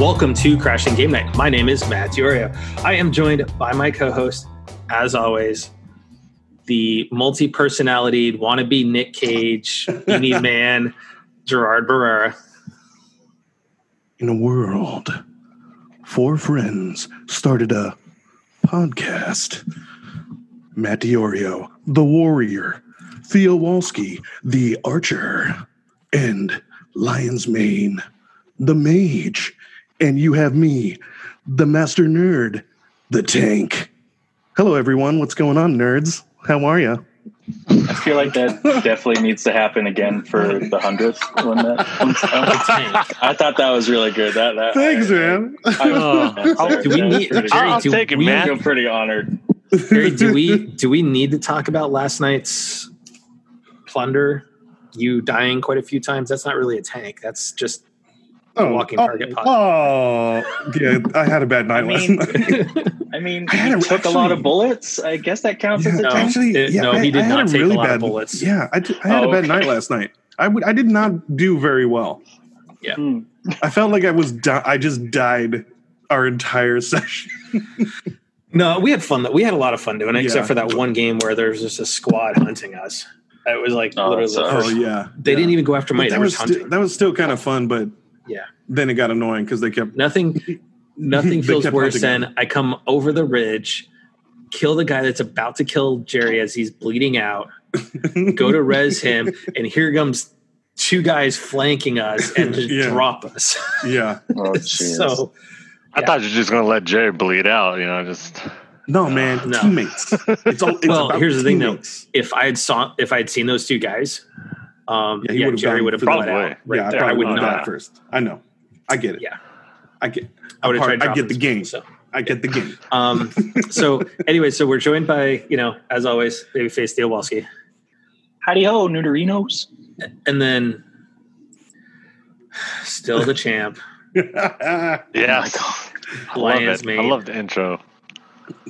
Welcome to Crashing Game Night. My name is Matt Diorio. I am joined by my co-host, as always, the multi-personality wannabe Nick Cage, beanie man, Gerard Barrera. in a world, four friends started a podcast. Matt Diorio, the warrior, Theo Walski, the archer, and Lion's Mane, the mage. And you have me, the master nerd, the tank. Hello, everyone. What's going on, nerds? How are you? I feel like that definitely needs to happen again for the hundredth when that comes out. I thought that was really good. That, that Thanks, I, man. I, oh, oh, do we need- Jerry, I'll do take it, we- I man. feel pretty honored. Barry, do we do we need to talk about last night's plunder? You dying quite a few times. That's not really a tank. That's just walking target pod. Oh, yeah. I had a bad night I last night. I mean, I had he a- took a lot of bullets. I guess that counts as a No. tank. Actually, It- yeah, no, I, he did I had not a take a really lot of bad bullets. Yeah, I, did- I had Oh, a bad okay. night last night. I would. I did not do very well. Hmm. I felt like I was. Di- I just died our entire session. No, we had fun. We had a lot of fun doing it, Yeah. except for that one game where there was just a squad hunting us. It was like Oh, literally. Oh yeah, They didn't even go after But money. That was just sti- hunting. that was still kind of fun, but Yeah. then it got annoying because they kept. Nothing. Nothing feels worse than I come over the ridge, kill the guy that's about to kill Jerry as he's bleeding out. Go to res him, and here comes two guys flanking us and just Yeah. drop us. yeah, Oh, jeez. so I Yeah. thought you were just gonna let Jerry bleed out. You know, just no man, No. teammates. It's all. It's Well, about here's the thing, though. if I had saw if I had seen those two guys, um, Yeah, yeah, he would've Jerry would have for bled right yeah, I there. I probably would would not. have first. I know. I get it. Yeah. I get. I would have part- tried. I get the game. So, I get the game. um, so anyway, so we're joined by you know, as always, babyface Theo Walski, Howdy ho, Neuterinos. and then still the champ, yeah. Oh I love it. mate, I love the intro.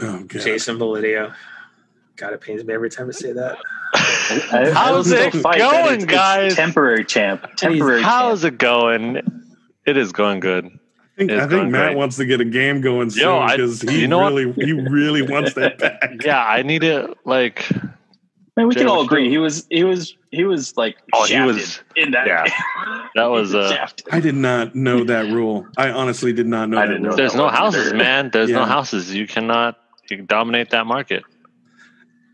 oh god. Jason Bolidio. God, it pains me every time I say that. I, I How's will it still fight that going, it's- it's guys? Temporary champ. Temporary How's champ. it going? It is going good. I think, I think Matt great. wants to get a game going soon because he you know what? really he really wants that back. Yeah, I need it. Like, Man, we can all agree. He was. He was. He was like. Oh, he was- in that. yeah. That was, uh, shafted. I did not know that rule. I honestly did not know I that didn't know there's that no houses, there. man. There's no houses. You cannot. You can dominate that market.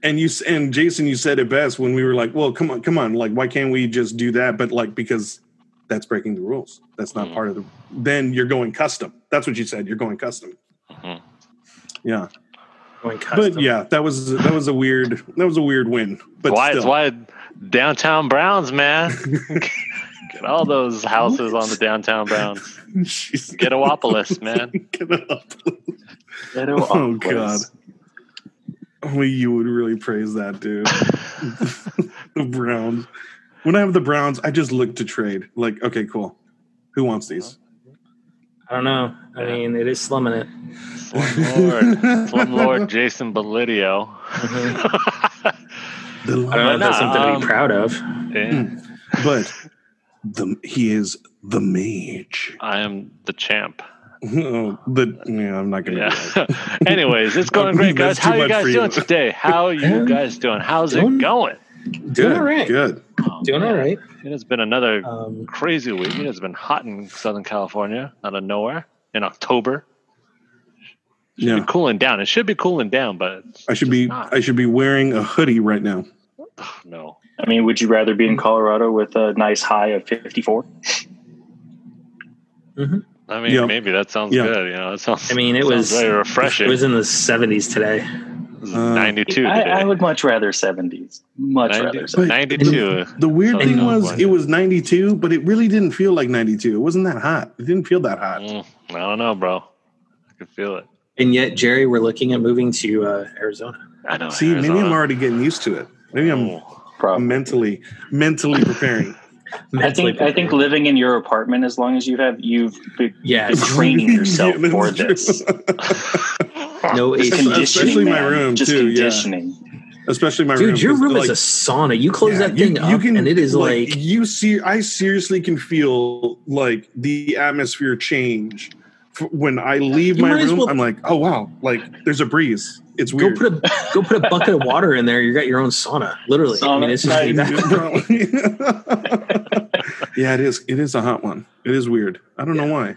And you and Jason, you said it best when we were like, "Well, come on, come on! Like, why can't we just do that?" But like, because that's breaking the rules. That's not Mhm. part of the. Then you're going custom. That's what you said. You're going custom. Mhm. Yeah, Going custom. but yeah, that was that was a weird that was a weird win. But why? still, It's why downtown Browns, man. Get all those houses on the downtown Browns. Jeez. Get Awopolis, man. Get it up. Ghetto Oh God. Only you would really praise that, dude. the Browns. When I have the Browns, I just look to trade. Like, okay, cool. Who wants these? I don't know. I mean, it is slumming it. Slumlord, Slumlord Jason Belidio. The, I don't know if that's no, something to um, be proud of. Yeah, but the he is the mage. I am the champ. Oh, the yeah, I'm not gonna. Yeah. Anyways, it's going great, guys. That's too How you guys for you. doing today? How are you guys doing? How's Doing- it going? Good, all right. good. Doing all right. It has been another Um, crazy week. It has been hot in Southern California out of nowhere in October. Should Yeah, be cooling down. It should be cooling down, but I should be. not. I should be wearing a hoodie right now. no. I mean, would you rather be in Colorado with a nice high of 54? I mean, Yeah. maybe that sounds Yeah. good. You know, it sounds. I mean, it was very refreshing. It was in the 70s today. It's Uh, 92 I, today. I would much rather 70s. Much 90 rather 70s. 92. The weird thing was, sounds it was 92, but it really didn't feel like 92. It wasn't that hot. It didn't feel that hot. Mm, I don't know, bro. I can feel it. And yet, Jerry, we're looking at moving to uh, Arizona. I know. See, maybe I'm already getting used to it. Maybe I'm Oh, Probably. mentally mentally preparing. I Mentally think I think living in your apartment as long as you have you've been Yes. training yourself Yeah, for this. no Conditioning, Especially my man. room, Just too, yeah. Especially my room. Dude, your 'cause, room like, is a sauna. You close yeah, that thing you, up, and it is like, you see. I seriously can feel like the atmosphere change when I leave You my room, well- I'm like, oh wow, like there's a breeze. It's Go put a go put a bucket of water in there. You got your own sauna, literally. I mean, it's just nice. yeah, it is. It is a hot one. It is weird. I don't know why.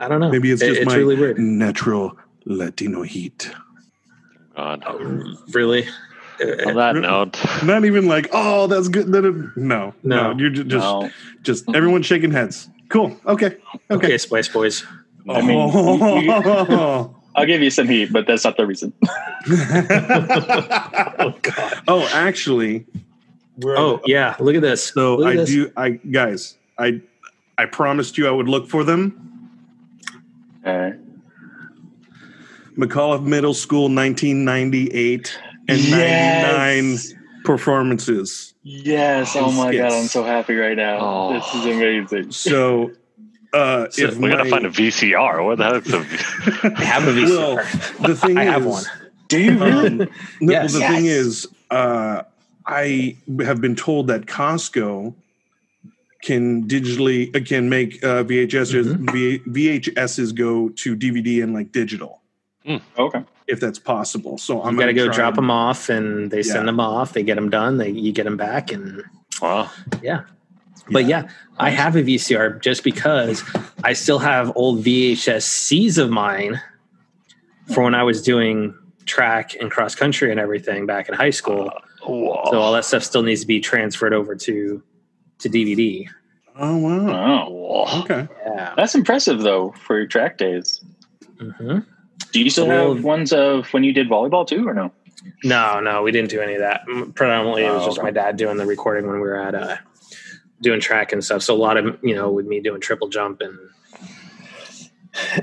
I don't know. Maybe it's It- just it's my really weird. natural Latino heat. God. Really, Uh, On that note, Not even like, oh, that's good. Then No, no, No. you're ju- just, No. just everyone shaking heads. Cool. Okay. okay, Okay. Spice Boys. I mean, you- oh, I'll give you some heat, but that's not the reason. Oh God. oh, actually, we're Oh yeah, look at this. So Look I this. do. I guys, I I promised you I would look for them. Uh, McAuliffe Middle School, 1998 and Yes. 99 performances. yes. Oh my god, I'm so happy right now. Oh. This is amazing. So, uh, so if we gotta my- find a VCR. What the heck's a I have a VCR. Well, the thing I is, have one. Do you really? Um, no, Yes. the thing is, uh, I have been told that Costco can digitally uh, can make uh, VHSs Mm-hmm. V- VHSs go to DVD and like digital okay. if that's possible. So I'm You got to gonna go drop and- them off, and they Yeah. send them off. They get them done. They you get them back, and wow. yeah. But yeah, I have a VCR just because I still have old VHSCs of mine for when I was doing track and cross country and everything back in high school. Whoa. So all that stuff still needs to be transferred over to to DVD. Oh wow. Oh, Whoa. Okay. Yeah. that's impressive though for your track days. hmm Do you still Well- have ones of when you did volleyball too, or no? No, no, we didn't do any of that. Mm, Predominantly, it was Oh, just okay. my dad doing the recording when we were at uh, doing track and stuff. So a lot of you know, with me doing triple jump and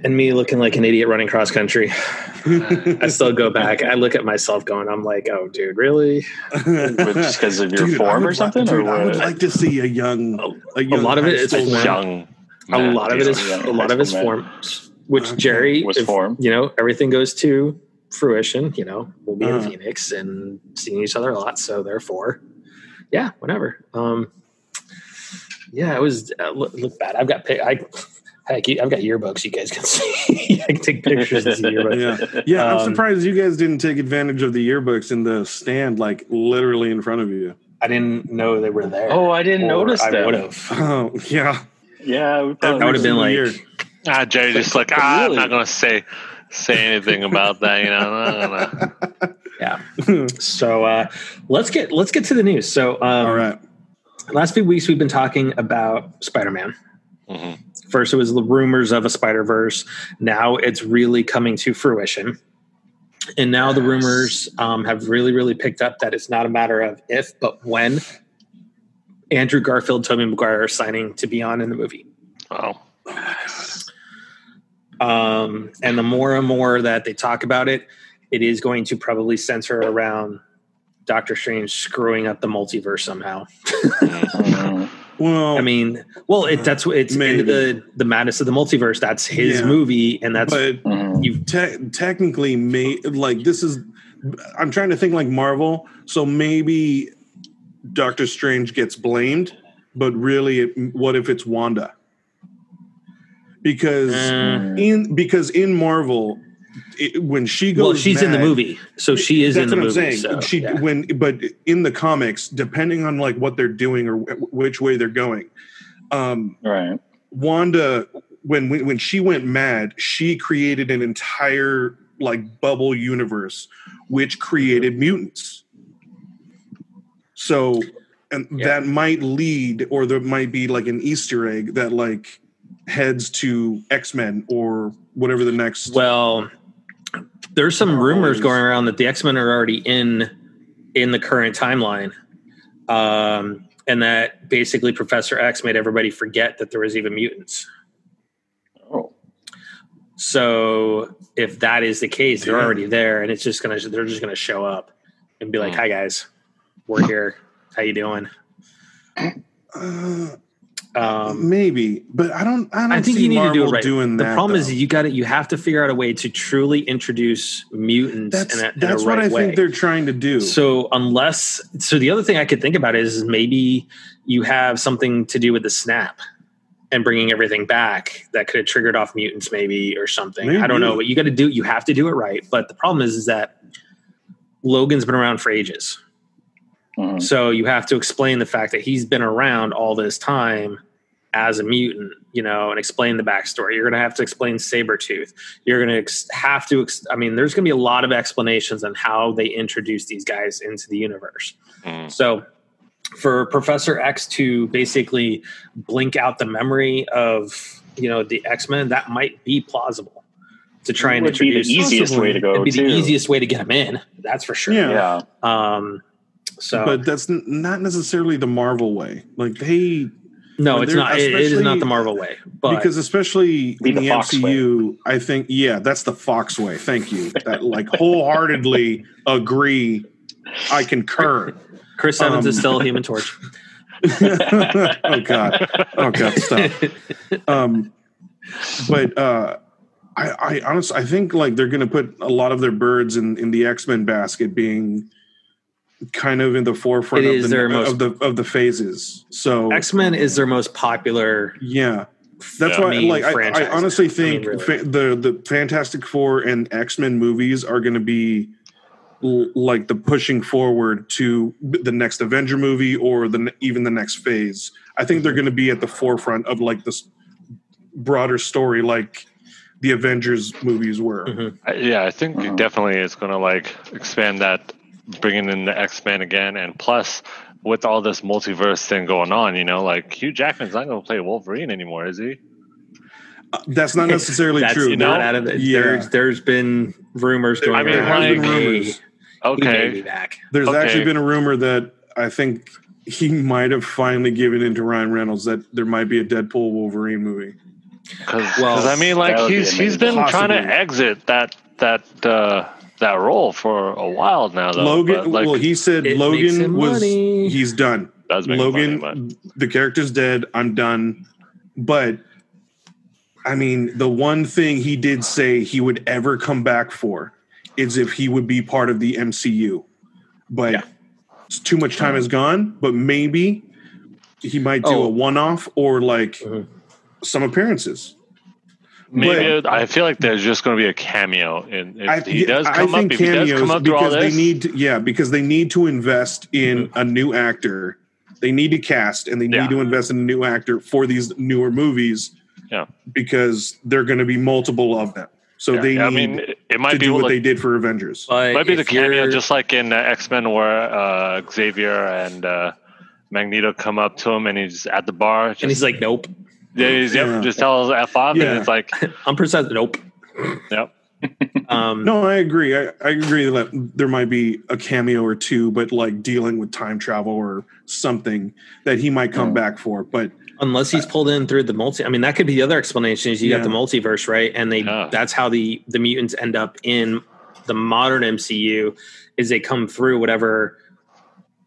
and me looking like an idiot running cross country. I still go back. I look at myself going, I'm like, oh, dude, really? Just because of your Dude, form or something, Like, dude, or I would like to see a young, a, young lot of it is high form. man. Young. a man, lot of it is a lot of it's high school form, which Okay. Jerry Was if, form. You know, everything goes to fruition. You know, we'll be in Uh-huh. Phoenix and seeing each other a lot. So therefore, yeah, whatever. Um, yeah, it was uh, look, look bad. I've got pic- I, heck, I've got yearbooks. You guys can see. I can take pictures and see yearbooks. Yeah, yeah. I'm Um, surprised you guys didn't take advantage of the yearbooks in the stand, like literally in front of you. I didn't know they were there. Oh, I didn't Or notice I them. would have. Oh yeah, Yeah, we That would have been single like. year. Ah, Jerry just like, But ah, I'm not going to say say anything about that. You know, I'm not gonna- Yeah. So uh, let's get let's get to the news. So um, All right. Last few weeks we've been talking about Spider-Man. Mhm. First, it was the rumors of a Spider Verse. Now it's really coming to fruition. And now the rumors um, have really, really picked up that it's not a matter of if, but when Andrew Garfield, Tobey Maguire are signing to be on in the movie. Wow. Um, and the more and more that they talk about it, it is going to probably center around Doctor Strange screwing up the multiverse somehow. Well, I mean, well, it, that's what it's Maybe. in the the madness of the multiverse. That's his Yeah. movie, and that's but Mhm. you. te- technically, made like this is. I'm trying to think like Marvel, so maybe Doctor Strange gets blamed, but really, it, what if it's Wanda? Because Uh, in because in Marvel, it, when she goes, well, she's in the movie, so she is That's in the what movie. I'm saying. so, she yeah. when but in the comics, depending on like what they're doing or wh- which way they're going, um, Right. Wanda when when when she went mad, she created an entire like bubble universe which created mutants. So and Yeah. that might lead or there might be like an Easter egg that like heads to X-Men or whatever the next Well, there's some Marvel rumors is- going around that the X Men are already in in the current timeline, um, and that basically Professor X made everybody forget that there was even mutants. Oh. So if that is the case, they're Yeah. already there, and it's just gonna they're just gonna show up and be like, Hmm. "Hi guys, we're here. How you doing?" uh, Um, maybe, but I don't I don't I think see you need Marvel to do it right. doing the that. problem is you got to you have to figure out a way to truly introduce mutants that's in a, in that's a what right I way. think they're trying to do. So unless so the other thing I could think about is maybe you have something to do with the snap. and bringing everything back that could have triggered off mutants maybe or something. I don't know, but you got to do you have to do it right. But the problem is is that Logan's been around for ages. Mhm. So you have to explain the fact that he's been around all this time as a mutant, you know, and explain the backstory. You're going to have to explain Sabretooth. You're going to ex- have to, ex- I mean, there's going to be a lot of explanations on how they introduce these guys into the universe. Mm. So for Professor X to basically blink out the memory of, you know, the X Men, that might be plausible to try and would be the introduce. easiest way to go. It'd be too. the easiest way to get him in. That's for sure. Yeah. Yeah. Um, so But that's n- not necessarily the Marvel way. Like they No, it's not. It, it is not the Marvel way. But because especially Be in the the, Fox MCU, I think yeah, that's the Fox way. Thank you. That like wholeheartedly agree. I concur. Chris Evans um, is still a Human Torch. oh god. Oh god, stop. Um but uh I, I honestly I think like they're gonna put a lot of their birds in, in the X Men basket being kind of in the forefront It of the, their most- of the of the phases. So X Men is their most popular. Yeah, that's Yeah. why. main Like, I, I franchise. honestly I mean, think really. fa- the the Fantastic Four and X Men movies are going to be l- like the pushing forward to the next Avenger movie or the even the next phase. I think Mm-hmm. they're going to be at the forefront of like this broader story, like the Avengers movies were. Mhm. Yeah, I think Uh-huh. definitely it's going to like expand that, bringing in the X Men again, and plus with all this multiverse thing going on, you know, like Hugh Jackman's not going to play Wolverine anymore, is he? Uh, That's not necessarily That's true. not There- out of the, yeah. there's there's been rumors going I mean, around. like- he may- rumors. he may be Okay, back. There's Okay. actually been a rumor that I think he might have finally given in to Ryan Reynolds that there might be a Deadpool Wolverine movie. because Well, I mean, like that would be he's he's been amazing. trying to exit that that uh, that role for a while now. Though, Logan, like, well, he said Logan was money. he's done. does make Logan, money, the character's dead. I'm done. But I mean, the one thing he did say he would ever come back for is if he would be part of the MCU. But Yeah. it's too much time has gone. But maybe he might do Oh. a one-off or like Mhm. some appearances. But maybe but- I feel like there's just going to be a cameo, and if I, he does I come up, think if he does cameos come up through all because they this, need to, yeah because they need to invest in a new actor. They need to cast and they need Yeah. to invest in a new actor for these newer movies. Yeah. because they're going to be multiple of them. So Yeah, they I need mean, it- it to might be do what like, they did for Avengers. But might be the cameo, just like in uh, X Men, where uh, Xavier and uh, Magneto come up to him, and he's at the bar, just, and he's like, "Nope, yeah, he's, yep, Yeah. just tells F off, Yeah. and it's like, I'm percent. Nope." yep, Um, No, I agree. I, I agree that there might be a cameo or two, but like dealing with time travel or something that he might come Yeah. back for. But unless he's pulled in through the multi i mean that could be the other explanation is you got the multiverse right and they Yeah. that's how the the mutants end up in the modern mcu is they come through whatever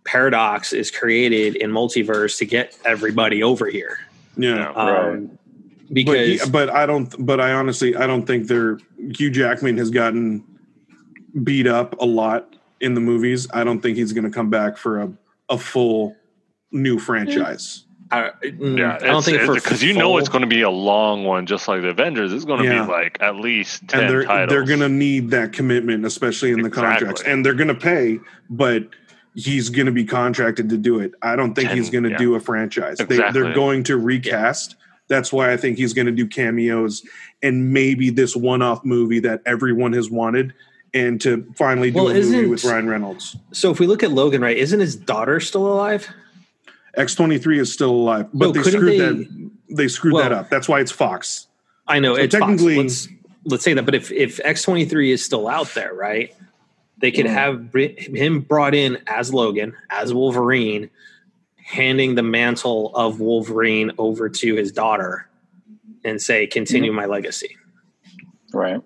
paradox is created in multiverse to get everybody over here yeah, um, Right. but, because he, but I don't. But I honestly, I don't think they're. Hugh Jackman has gotten beat up a lot in the movies. I don't think he's going to come back for a a full new franchise. I, mm, yeah, I don't think because you know it's going to be a long one, just like the Avengers. It's going to Yeah. be like at least ten and they're titles. they're going to need that commitment, especially in the Exactly. contracts. And they're going to pay, but he's going to be contracted to do it. I don't think Ten, he's going to yeah. do a franchise. They, Exactly. they're going to recast. That's why I think he's going to do cameos and maybe this one-off movie that everyone has wanted, and to finally do Well, a movie with Ryan Reynolds. so if we look at logan right isn't his daughter still alive X twenty three is still alive, but No, they screwed they- that. They screwed that up. That's why it's Fox. i know So it's Fox. technically- let's let's say that but if if x23 is still out there right they could Mhm. have him brought in as logan as wolverine handing the mantle of wolverine over to his daughter and say continue my legacy Right.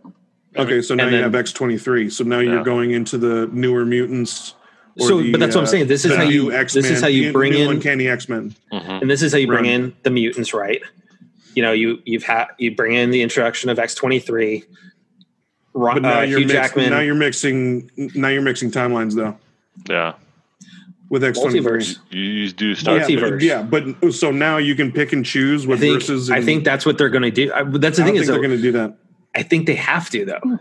Okay, so now And you then- have X twenty three. So now you're Yeah. going into the newer mutants. or So, the, but that's what I'm uh, saying. This is how you- new this is how you bring new in- uncanny X Men. Mhm. and this is how you bring Right. in the mutants right you know you you've had you bring in the introduction of x23 But now uh, you're hugh mix- jackman now you're mixing now you're mixing timelines though. yeah. with X twenty three. Multiverse. You, you do start. Yeah, Multiverse. but, yeah, but so now you can pick and choose I think, verses. I think that's what they're going to do. I, that's the I thing don't is, think they're going to do that. I think they have to though,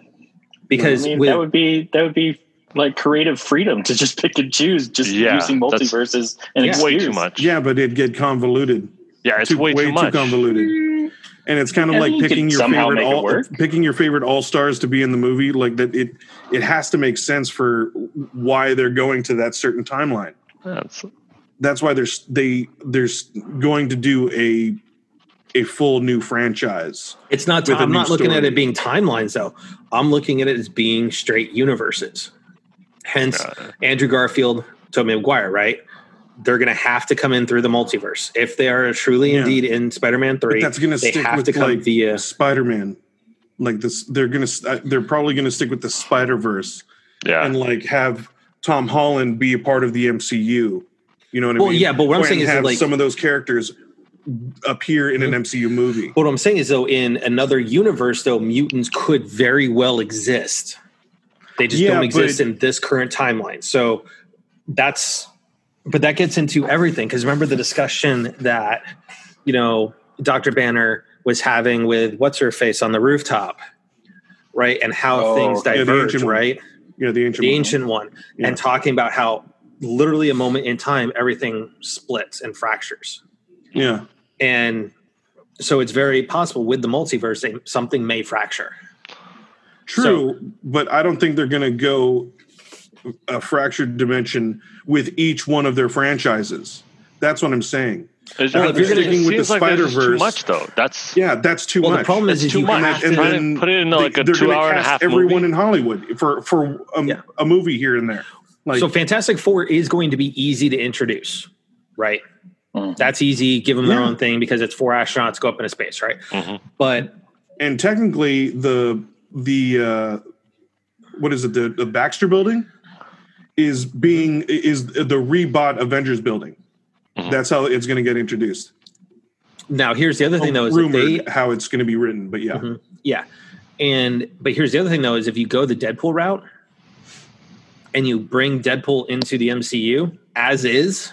because I mean, with, that would be that would be like creative freedom to just pick and choose, just Yeah, using multiverses and Yeah. way excuse. too much. Yeah, but it'd get convoluted. Yeah, it's too, way, too much. convoluted. And it's kind of Yeah, like you picking your favorite all, picking your favorite all stars to be in the movie. Like that, it it has to make sense for why they're going to that certain timeline. That's, That's why there's they there's going to do a a full new franchise. it's not. with a I'm not looking at it being timelines though. I'm looking at it as being straight universes. Hence, uh, Andrew Garfield, Tobey Maguire, right? They're going to have to come in through the multiverse if they are truly Yeah. indeed in Spider-Man But three. that's going to stick have with to come like via. Spider Man. Like this, they're gonna uh, they're probably gonna stick with the Spider Verse yeah. and like have Tom Holland be a part of the MCU. You know what I Well, mean? yeah, but what I'm And saying is have like- some of those characters appear in an MCU movie. What I'm saying is, though, in another universe, though, mutants could very well exist. They just Yeah, don't exist but- in this current timeline. So that's, but that gets into everything. Because remember the discussion that, you know, Dr. Banner was having with what's her face on the rooftop, right? And how Oh, things yeah, diverge, one. right? Yeah, the ancient. The one. ancient one. Yeah. And talking about how literally a moment in time, everything splits and fractures Yeah, and so it's very possible with the multiverse something may fracture true. but I don't think they're gonna go a fractured dimension with each one of their franchises. That's what I'm saying. Well, if you're gonna- seems with the like there's just too Spider-Verse- much though. That's Yeah, that's too well much. the problem is, is too you much. have and to then put it in like a they're two gonna hour and a cast half everyone movie. in Hollywood for for a, Yeah. a movie here and there. Like, so fantastic four is going to be easy to introduce right Mhm. that's easy give them their Yeah. own thing because it's four astronauts go up into space right Mhm. but and technically the the uh what is it the, the baxter building is being is the rebought avengers building Mhm. that's how it's going to get introduced now here's the other thing though is rumored they how it's going to be written but yeah Mhm. yeah and but here's the other thing though is if you go the deadpool route and you bring deadpool into the mcu as is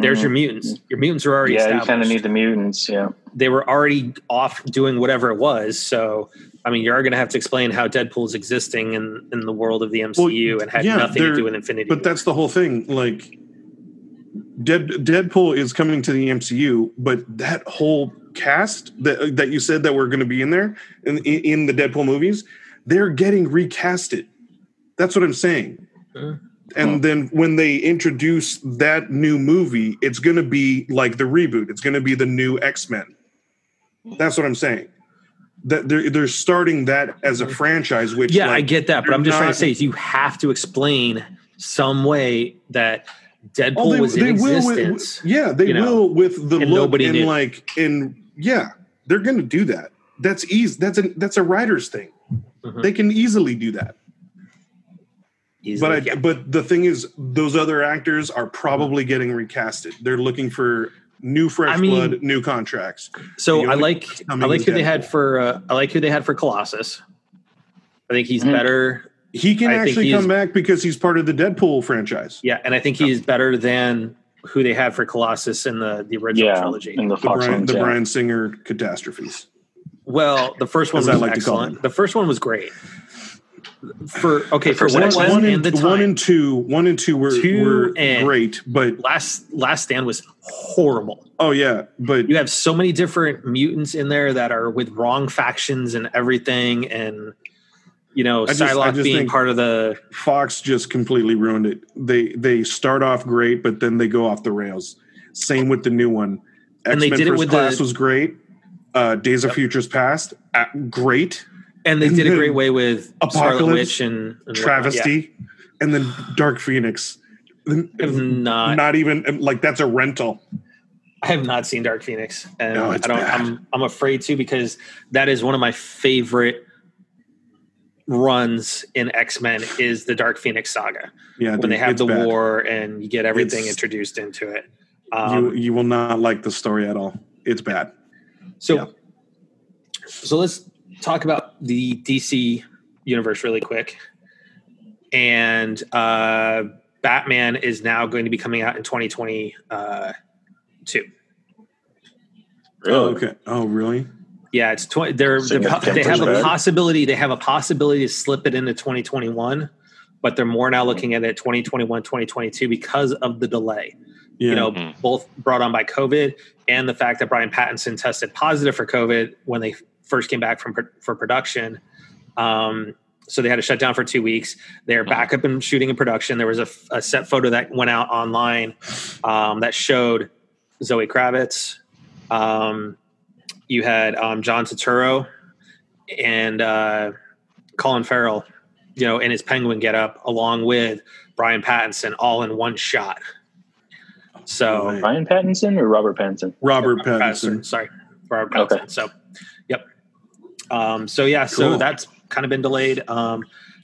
there's Mhm. your mutants your mutants are already yeah, you established kind of need the mutants. Yeah, they were already off doing whatever it was. So, I mean, you're going to have to explain how Deadpool's existing in, in the world of the MCU and had yeah, nothing to do with Infinity. but that's the whole thing like Dead, deadpool is coming to the mcu but that whole cast that that you said that were going to be in there in, in in the deadpool movies they're getting recasted that's what i'm saying Mhm. And then when they introduce that new movie it's going to be like the reboot it's going to be the new x-men that's what i'm saying that they're, they're starting that as a franchise which yeah, I get that, but I'm just trying to say is you have to explain some way that Deadpool Oh, they, was in they will. existence. With, yeah, they you know, will with the look nobody and knew. like and yeah, they're going to do that. That's easy. That's a that's a writer's thing. Mhm. They can easily do that. Easily, But I, yeah. but the thing is, those other actors are probably getting recasted. They're looking for new fresh I mean- blood, new contracts. so I like I like who they had for uh, I like who they had for Colossus. I think he's Mhm. better. He can I actually come back because he's part of the Deadpool franchise. Yeah, and I think he's better than who they had for Colossus in the the original yeah, trilogy. in the The Brian, ones. the yeah. Bryan Singer catastrophes. Well, the first one was I like to call excellent. The first one was great. For okay, for first X-Men? was one, and one and two, one and two were, Two were and- great, but last Last Stand was horrible. oh yeah, but You have so many different mutants in there that are with wrong factions and everything, and you know, I just- I Psylocke just being think- part of the. Fox just completely ruined it. They they start off great, but then they go off the rails. Same with the new one. And they X-Men did it with Class the- was great. Uh, Days of Futures Past, uh, great. And they And did a great way with Scarlet Apocalypse, Witch and, and. Travesty, and then Dark Phoenix. Have not, Not even like that's a rental. I have not seen Dark Phoenix, and No, I don't. Bad. I'm I'm afraid to because that is one of my favorite runs in X Men is the Dark Phoenix saga Yeah, when dude, they have the bad. war and you get everything It's- introduced into it. you Um, you will not like the story at all. It's bad. so, yeah. so let's talk about the DC universe really quick. And uh, Batman is now going to be coming out in 2022. Uh, Oh, okay. Oh, really? yeah, it's 20. They're, they're po- they have a possibility. They have a possibility to slip it into 2021, but they're more now looking at it 2021, 2022 because of the delay. Yeah. you know, Mhm. both brought on by COVID and the fact that Brian Pattinson tested positive for COVID when they first came back from pro- for production. Um, so they had to shut down for two weeks. They're back up and shooting in production. There was a, f- a set photo that went out online um, that showed Zoe Kravitz. Um, you had um, John Turturro and uh, Colin Farrell, you know, in his penguin getup, along with Brian Pattinson, all in one shot. So Right. Ryan Pattinson or Robert Pattinson? Robert Pattinson. Sorry, Robert Okay. Pattinson. So, yep. Um, so yeah, so that's kind of been delayed. Um,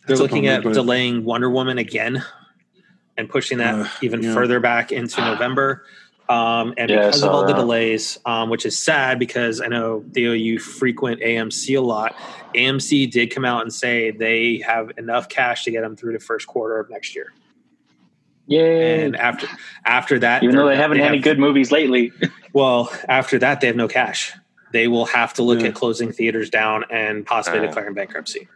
they're That's looking bummer, at but- delaying Wonder Woman again and pushing that Uh, even yeah. further back into November. Um, and Yeah, because of saw all the delays, um, which is sad because I know Theo, you frequent AMC a lot. AMC did come out and say they have enough cash to get them through the first quarter of next year. Yay! And after after that, Even though they're- haven't had any good movies lately. well, after that, they have no cash. They will have to look Yeah. at closing theaters down and possibly Uh. declaring bankruptcy.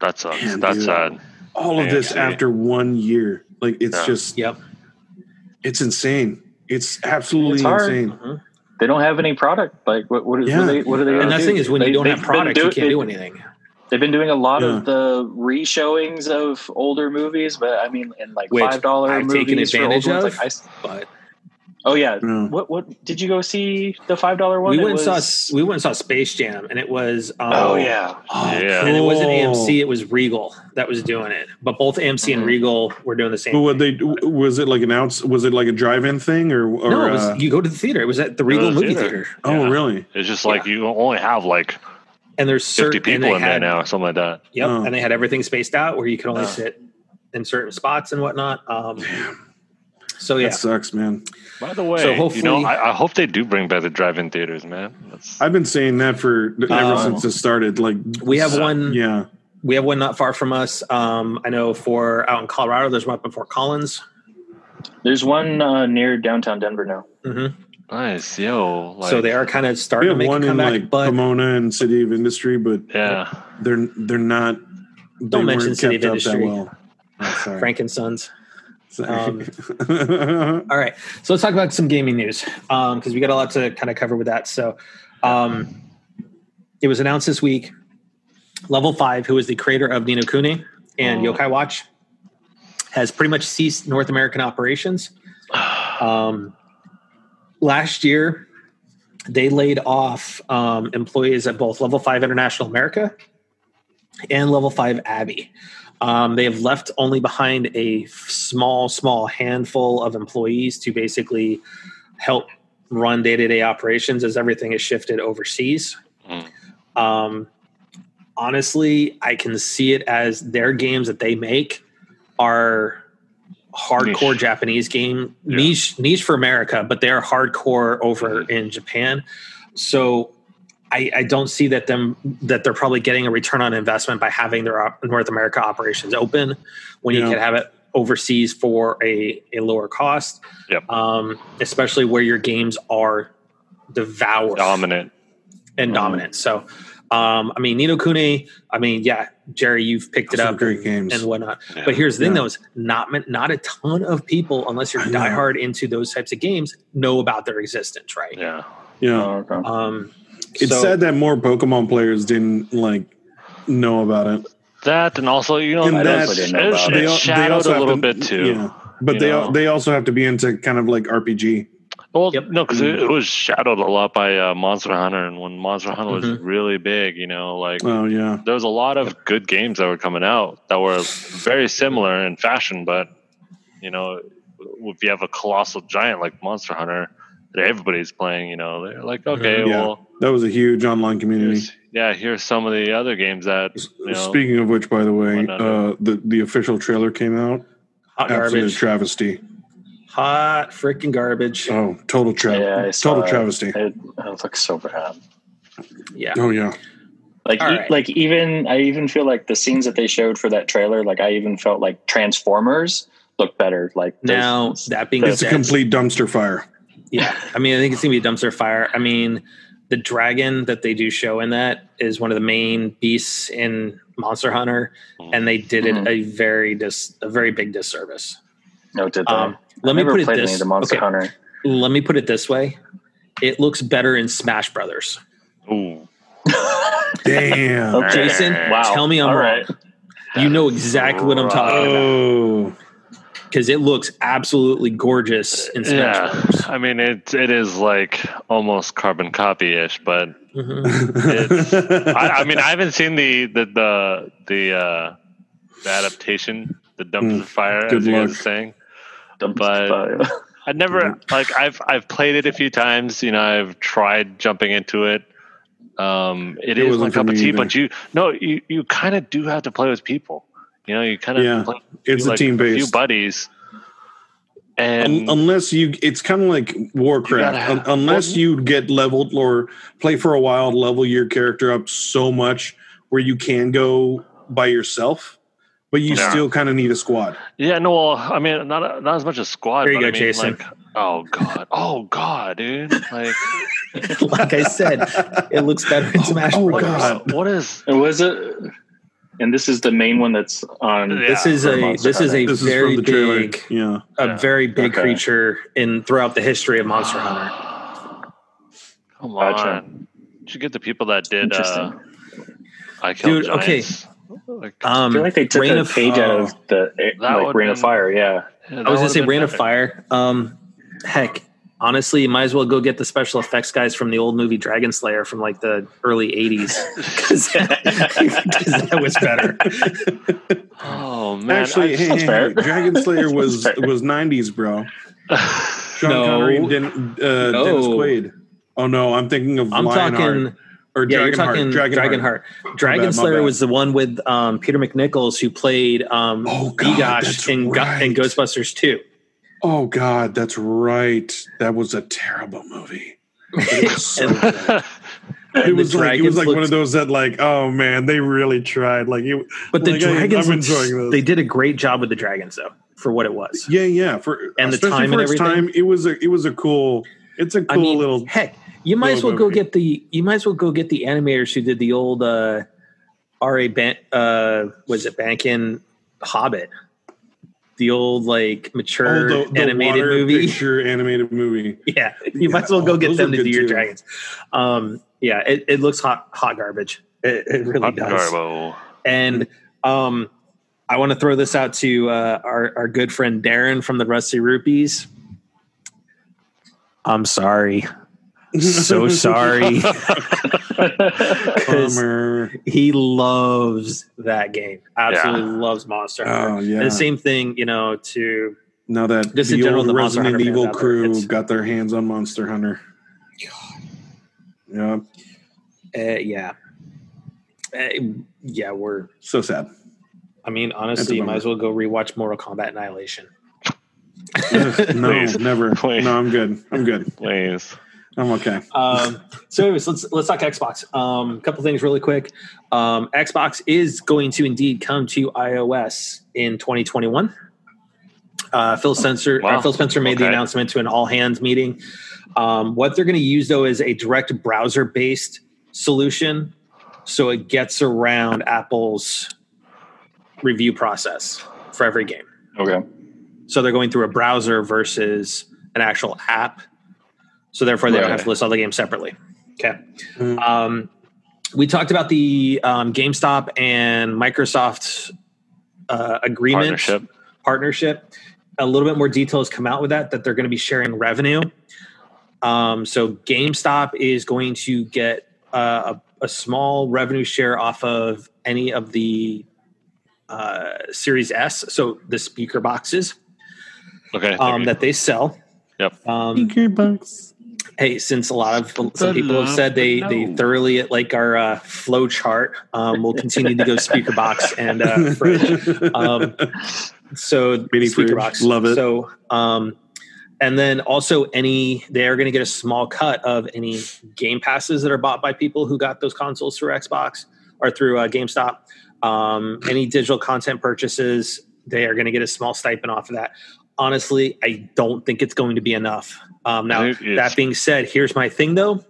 That sucks. Man, That's dude. sad. All of this after one year. Like it's Yeah. just Yep. it's insane. It's absolutely It's hard. insane. They don't have any product. Like what? What, Yeah. what, are they, what are they? And gonna the do? thing is, when They- you don't they've have been product, you can't they- do anything. They've been doing a lot Yeah. of the re-showings of older movies, but I mean, and like Which five dollar I've movies taken for old advantage ones. of. Like I s But oh yeah, Yeah. what what did you go see the five dollar one? we It went and saw we went and saw Space Jam, and it was um, Oh yeah, Oh, Yeah. and it wasn't cool. AMC, it was Regal that was doing it. But both AMC and Mhm. Regal were doing the same. But what they was it like an outs? Was it like a drive-in thing or? or no, it was, uh, you go to the theater. It was at the Regal movie theater. theater, oh, Yeah. really? It's just like you only have like and there's 50 certain and people they in there now or something like that. Yep, Oh. and they had everything spaced out where you could only Oh. sit in certain spots and whatnot. Um, so yeah, That sucks, man. By the way, So you know, I, I hope they do bring back the drive-in theaters, man. That's, I've been saying that for ever Oh. since it started. Like we have one. Yeah. We have one not far from us. Um, I know for out in Colorado, there's one up in Fort Collins. there's one uh, near downtown Denver now. hmm nice, yo. Like, so they are kind of We starting to make one a in like but Pomona and City of Industry, but yeah. they're they're not. they Don't mention City of kept up that Industry. well. Oh, sorry. Frank and Sons. Um, All right, so let's talk about some gaming news because we got a lot to kind of cover with that. So, um, it was announced this week. Level Five, who is the creator of Ni no Kuni and Oh. Yokai Watch, has pretty much ceased North American operations. Um, last year, they laid off um, employees at both Level Five International America and Level Five Abby. Um, they have left only behind a small, small handful of employees to basically help run day to day operations as everything is shifted overseas. Mm. Um, honestly, I can see it as their games that they make are hardcore Niche. Japanese game Yeah. niche niche for America, but they're hardcore over Mhm. in Japan. So I, I don't see that them that they're probably getting a return on investment by having their op- North America operations open when you Yeah. could have it overseas for a, a lower cost. Yep. Um, especially where your games are devoured Dominant. and Mhm. dominant. So, um, I mean, Ni no Kuni. I mean, yeah, Jerry, you've picked it up, great and, games. and whatnot. Yeah. But here's the thing, Yeah. though: is not not a ton of people, unless you're I know. diehard into those types of games, know about their existence, right? Yeah. yeah. Oh, okay. Um, It's so- sad that more Pokemon players didn't like know about it. That and also, you know, And that- didn't know it's, about They it. al- it's they shadowed also a little to- bit too. Yeah. But they know. they also have to be into kind of like RPG. Well, Yep. no, because it, it was shadowed a lot by uh, Monster Hunter, and when Monster Hunter was Mhm. really big, you know, like Oh yeah. there was a lot of good games that were coming out that were very similar in fashion, but you know, if you have a colossal giant like Monster Hunter that everybody's playing, you know, they're like, okay. Yeah. well, That was a huge online community. here's, yeah, here's some of the other games that you know. Speaking of which, by the way, uh, the the official trailer came out. hot Absolute garbage, travesty. hot freaking garbage. Oh, total tra- Yeah, total it. travesty. It, it looks so bad. Yeah. Oh yeah. Like, e- right. like even I even feel like the scenes that they showed for that trailer, like I even felt like Transformers look better. Like those- Now that being said. It's a complete dumpster fire. yeah, I mean, I think it's gonna be a dumpster fire. I mean, the dragon that they do show in that is one of the main beasts in Monster Hunter, and they did it Mhm. a very dis a very big disservice. no, did they? Um, let I me never put it played any this. Monster okay, Hunter. let me put it this way: it looks better in Smash Brothers. Ooh. Damn. Okay. Jason, Wow. tell me I'm All wrong. right. You know exactly what I'm talking about Oh. Because it looks absolutely gorgeous in Smash Yeah, Brothers. I mean it. It is like almost carbon copy ish, but Mhm. I, I mean I haven't seen the the the the, uh, the adaptation, the dumpster Mm, fire, good as you guys are saying. Dumpster But- fire. I never like I've I've played it a few times. You know, I've tried jumping into it. Um, It it is my cup of tea, either. but you no, you you kind of do have to play with people. You know, you kind of Yeah, play It's a like, team a few buddies, and Un- unless you, it's kind of like Warcraft. gotta have- Un- unless well- you get leveled or play for a while, level your character up so much where you can go by yourself, but you Yeah. still kind of need a squad. yeah, no, well, I mean, not not as much as squad. There you but go, I mean, Jason. Like, oh god, oh god, dude, like like I said, it looks better in oh, Smash oh, Brothers. God. what is And was it? And this is the main one that's on. Yeah. This is a Monster this is a This very from the trailer. big Yeah. a Yeah. very big Okay. creature in throughout the history of Monster Hunter. Come Gotcha. on, you should get the people that did. Uh, I killed Dude, okay. giants. Like, I Um, feel like they took Reign a of page out of the like would've Reign of Fire. Yeah, yeah, I was gonna say been Reign of. Fire. Um, heck, honestly, you might as well go get the special effects guys from the old movie Dragon Slayer from like the early '80s because that was better. Oh man, Actually, I- hey, hey, hey, Dragon Slayer was was nineties, bro. Sean No. Connery and Den, uh, No. Dennis Quaid. Oh no, I'm thinking of I'm Lionheart talking. or Yeah, you're Dragonheart. talking Dragonheart. Dragonheart. Dragon bad, my Slayer bad. was the one with um, Peter McNichols who played um, Oh, God, Egosh that's in, Go- in. Ghostbusters 2. Oh God, that's right. That was a terrible movie. It was so And- good. and It was like it was like one of those that like, oh man, they really tried. Like it, But the like, dragons, I'm enjoying this. they did a great job with the dragons, though, for what it was. yeah, yeah. For And the time for and everything. time, it was a it was a cool. It's a cool I mean, little. heck, you might as well little go get the you might as well go get the animators who did the old uh, R.A. Ban- uh, was it Bankin Hobbit, the old like mature oh, the, the animated water movie. picture animated movie. Yeah, you might as well go Oh, get them to do your too. dragons. Um, yeah, it, it looks hot hot garbage. It, it really Hot does. Garbo. And um, I want to throw this out to uh, our our good friend Darren from the Rusty Rupees. I'm sorry, so sorry. Bummer. he loves that game. Absolutely loves Monster Hunter. Oh yeah. And the same thing, you know, to now that Just in the general, old the Monster Resident Hunter Evil crew got their hands on Monster Hunter. Yeah, uh, yeah, uh, yeah, we're. so sad. I mean, honestly, you might as well go rewatch Mortal Kombat Annihilation. No, Please. never. Please. No, I'm good. I'm good. Please. I'm okay. um, so, anyways, let's let's talk Xbox. Um, a couple things really quick. Um, Xbox is going to indeed come to iOS in 2021. Uh, Phil Spencer, Wow. uh, Phil Spencer made the announcement to an all hands meeting. Um, what they're going to use though is a direct browser based solution, so it gets around Apple's review process for every game. okay. So they're going through a browser versus an actual app. So therefore, they don't have to list all the games separately. Okay. Mm. Um, we talked about the um, GameStop and Microsoft uh, agreement Partnership. partnership. A little bit more details come out with that that they're going to be sharing revenue. Um, so GameStop is going to get uh, a, a small revenue share off of any of the uh, Series S, so the speaker boxes Okay. um, that they sell. Yep. Um, box. Hey, since a lot of some people have said they they thoroughly like our uh, flow chart, um, we'll continue to go speaker box and uh, fridge. Um, so Mini speaker fridge. box, Love it. So, um, and then also any they are going to get a small cut of any game passes that are bought by people who got those consoles through Xbox. or through uh, GameStop. Um, any digital content purchases, they are going to get a small stipend off of that. Honestly, I don't think it's going to be enough. Um, now, that being said, here's my thing though.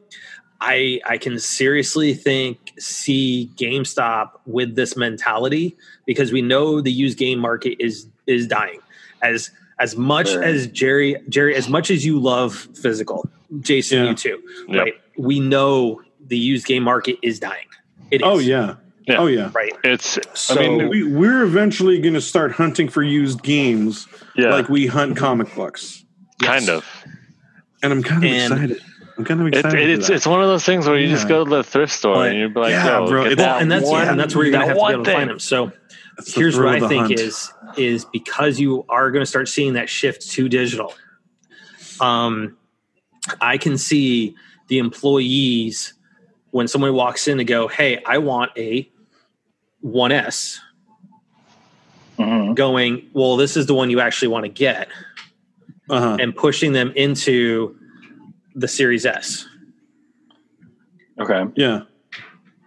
I I can seriously think see GameStop with this mentality because we know the used game market is is dying. As as much Sure. as Jerry Jerry as much as you love physical, Jason Yeah. you too, Yep. right? We know the used game market is dying. It is. Oh yeah. Yeah. Oh yeah. Right. It's. So I mean, We, we're eventually going to start hunting for used games yeah, like we hunt comic books, kind of. and I'm kind of And- excited. I'm kind of excited. it, for it's it's one of those things where you just go to the thrift store But- and you're like, Yeah, Yo, bro, get that well, and that's one, yeah, and that's where you're gonna that have to be able to find them. So That's here's what I think hunt. is is because you are going to start seeing that shift to digital. Um, I can see the employees when someone walks in to go, "Hey, I want a 1S." Mhm. Going, well, this is the one you actually want to get, Uh-huh. and pushing them into the Series S, Okay. Yeah,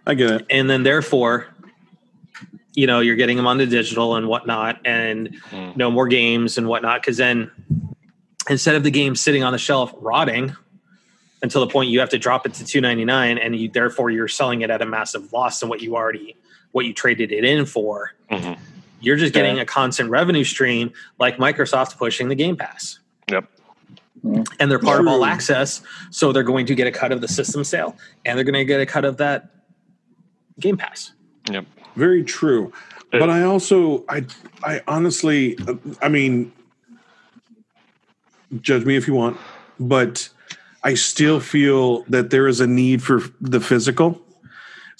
I get it. and then therefore, you know, you're getting them on the digital and whatnot, and Mm. no more games and whatnot. Because then, instead of the game sitting on the shelf rotting until the point you have to drop it to two ninety nine, and you therefore you're selling it at a massive loss than what you already what you traded it in for. Mhm. You're just getting Yeah. a constant revenue stream like Microsoft pushing the Game Pass. Yep. And they're part of all access, so they're going to get a cut of the system sale, and they're going to get a cut of that Game Pass. Yep. Very true. But I also, I, I honestly, I mean, judge me if you want, but I still feel that there is a need for the physical.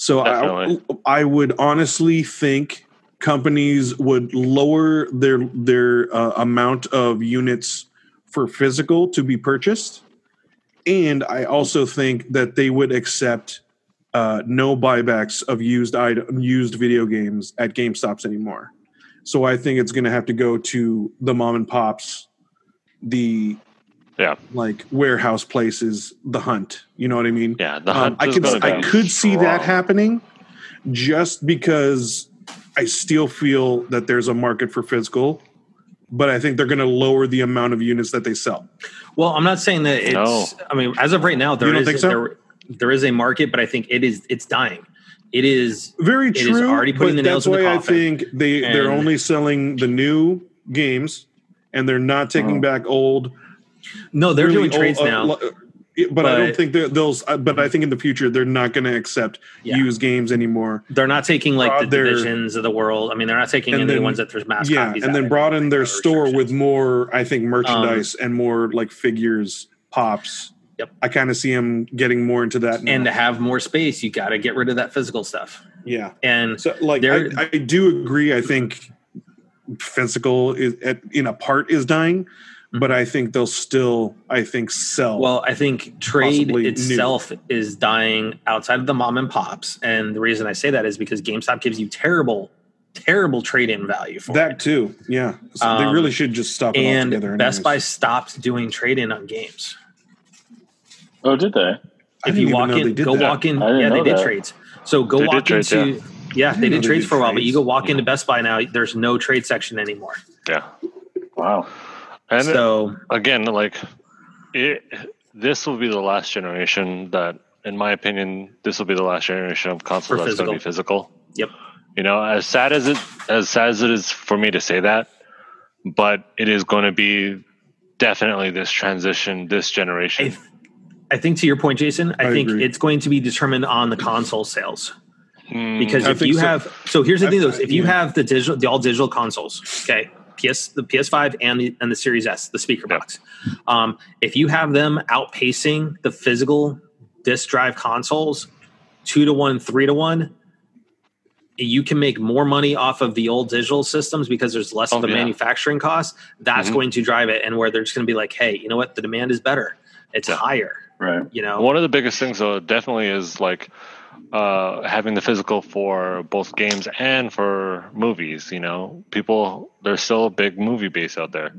So I, I would honestly think companies would lower their their uh, amount of units for physical to be purchased, and I also think that they would accept uh, no buybacks of used item, used video games at GameStops anymore. So I think it's going to have to go to the mom and pops, the Yeah. like warehouse places, the hunt. You know what I mean? Yeah. The Um, hunt I could I be could see that happening, just because I still feel that there's a market for physical, but I think they're going to lower the amount of units that they sell. Well, I'm not saying that it's. No. I mean, as of right now, there don't is think so? there, there is a market, but I think it is it's dying. It is Very It is true. already putting but the nails that's in the why I think they they're only selling the new games, and they're not taking Oh. back old. No. They're really doing trades uh, now. lo- but, I don't think they'll. uh, But I think in the future they're not going to accept Yeah. used games anymore. They're not taking like Uh, the they're- divisions of the world. I mean, they're not taking any the then- ones that there's mass yeah, copies. and then in their store with more, I think, merchandise and more like figures, pops. Yep. I kind of see them getting more into that. Now. and to have more space, you got to get rid of that physical stuff. yeah, And so like I, I do agree. I think physical is at, in a part is dying, but I think they'll still, I think, sell. Well, I think trade Possibly new. itself is dying outside of the mom and pops. And the reason I say that is because GameStop gives you terrible, terrible trade-in value for that it. too. Yeah, so they Um, really should just stop it And altogether. Best Buy stopped doing trade-in on games. Oh, did they? If you walk in, go that. walk in. Yeah, they did that. trades. So go They walk trades, into. Yeah, they did trades did for a while, but you go walk into Best Buy now. There's no trade section anymore. Yeah. Wow. And it- so again, like it, this will be the last generation that, in my opinion, this will be the last generation of consoles For that's going to be physical. Yep. You know, as sad as it as sad as it is for me to say that, but it is going to be definitely this transition, this generation. I, I think to your point, Jason, I, I think agree. it's going to be determined on the console sales Hmm, because if you so. have so here's the I- thing though I- if you yeah. have the digital the all digital consoles okay PS the PS5 and the and the Series S the speaker Yep. box um, if you have them outpacing the physical disk drive consoles two to one three to one you can make more money off of the old digital systems because there's less Oh, of the yeah. manufacturing cost that's Mhm. going to drive it and where they're just going to be like hey you know what the demand is better it's Yeah. higher Right. you know One of the biggest things, though, definitely is like uh, having the physical for both games and for movies. You know, people there's still a big movie base out there.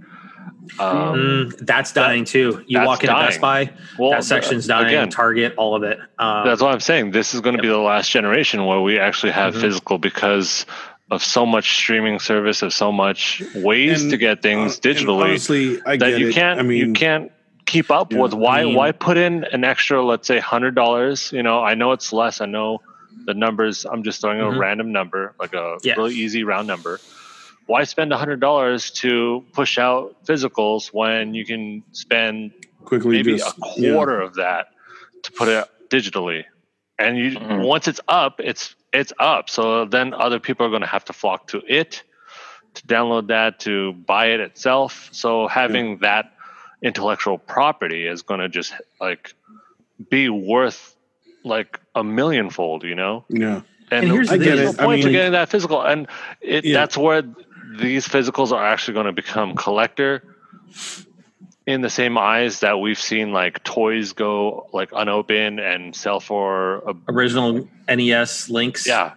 Um, Mm, that's dying too. You that's walk into Best Buy, well, that section's dying. Again, Target, all of it. Um, That's what I'm saying. This is going to Yep. be the last generation where we actually have Mhm. physical because of so much streaming service, of so much ways And, to get things Uh, digitally honestly, I that get you it. can't I mean, you can't keep up Yeah, with. Why I mean- why put in an extra, let's say, hundred dollars? You know, I know it's less. I know the numbers. I'm just throwing Mhm. a random number, like a Yeah. really easy round number. Why spend hundred dollars to push out physicals when you can spend quickly maybe just a yeah. quarter of that to put it digitally and you Mhm. once it's up it's it's up so then other people are going to have to flock to it to download that to buy it itself so having that intellectual property is going to just like be worth like a millionfold you know Yeah. And here's I the get thing. it. the I point to getting that physical and it, Yeah. that's where these physicals are actually going to become collector in the same eyes that we've seen like toys go like unopened and sell for a original NES links. yeah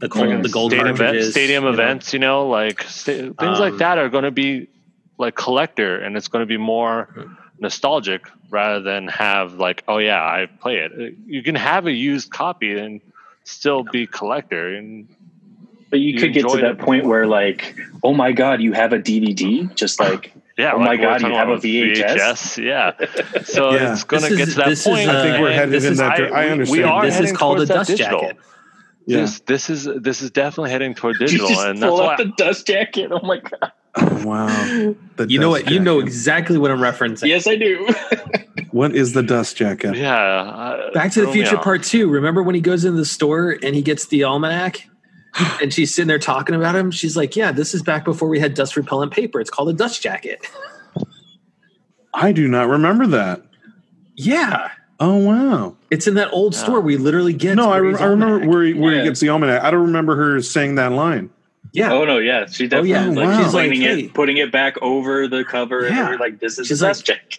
the gold, Friggin' the gold stadium, cartridges, stadium you know. events you know like sta- things like Um, that are going to be like collector and it's going to be more nostalgic rather than have like oh yeah i play it you can have a used copy and still be collector and But you, You could get to that it point where, like, oh my god, you have a DVD, just like Yeah. Oh my like we were God, you have a about VHS? Yeah. So Yeah. it's going to get to that this is, point. uh, I think we're headed this in is- that. dir- I- I we are This is called a towards that dust digital. jacket. yeah. This this is this is definitely heading toward you digital, just and that's pull why out the dust jacket. Oh my god! Oh, wow. The You know dust what? You know exactly what I'm referencing. Yes, I do. What is the dust jacket? yeah. uh, Back to the Future. Part Two. Remember when he goes into the store and he gets the almanac, and she's sitting there talking about him. She's like, "Yeah, this is back before we had dust repellent paper. It's called a dust jacket." I do not remember that. Yeah, Oh wow. it's in that old Yeah. store. We literally get. No, I, re- I remember where he, where Yeah. he gets the almanac. I don't remember her saying that line. Yeah, Oh no, yeah, she definitely yeah. like Wow. she's She's like, hey. it, putting it back over the cover. Yeah. and like this is She's the like- dust jacket.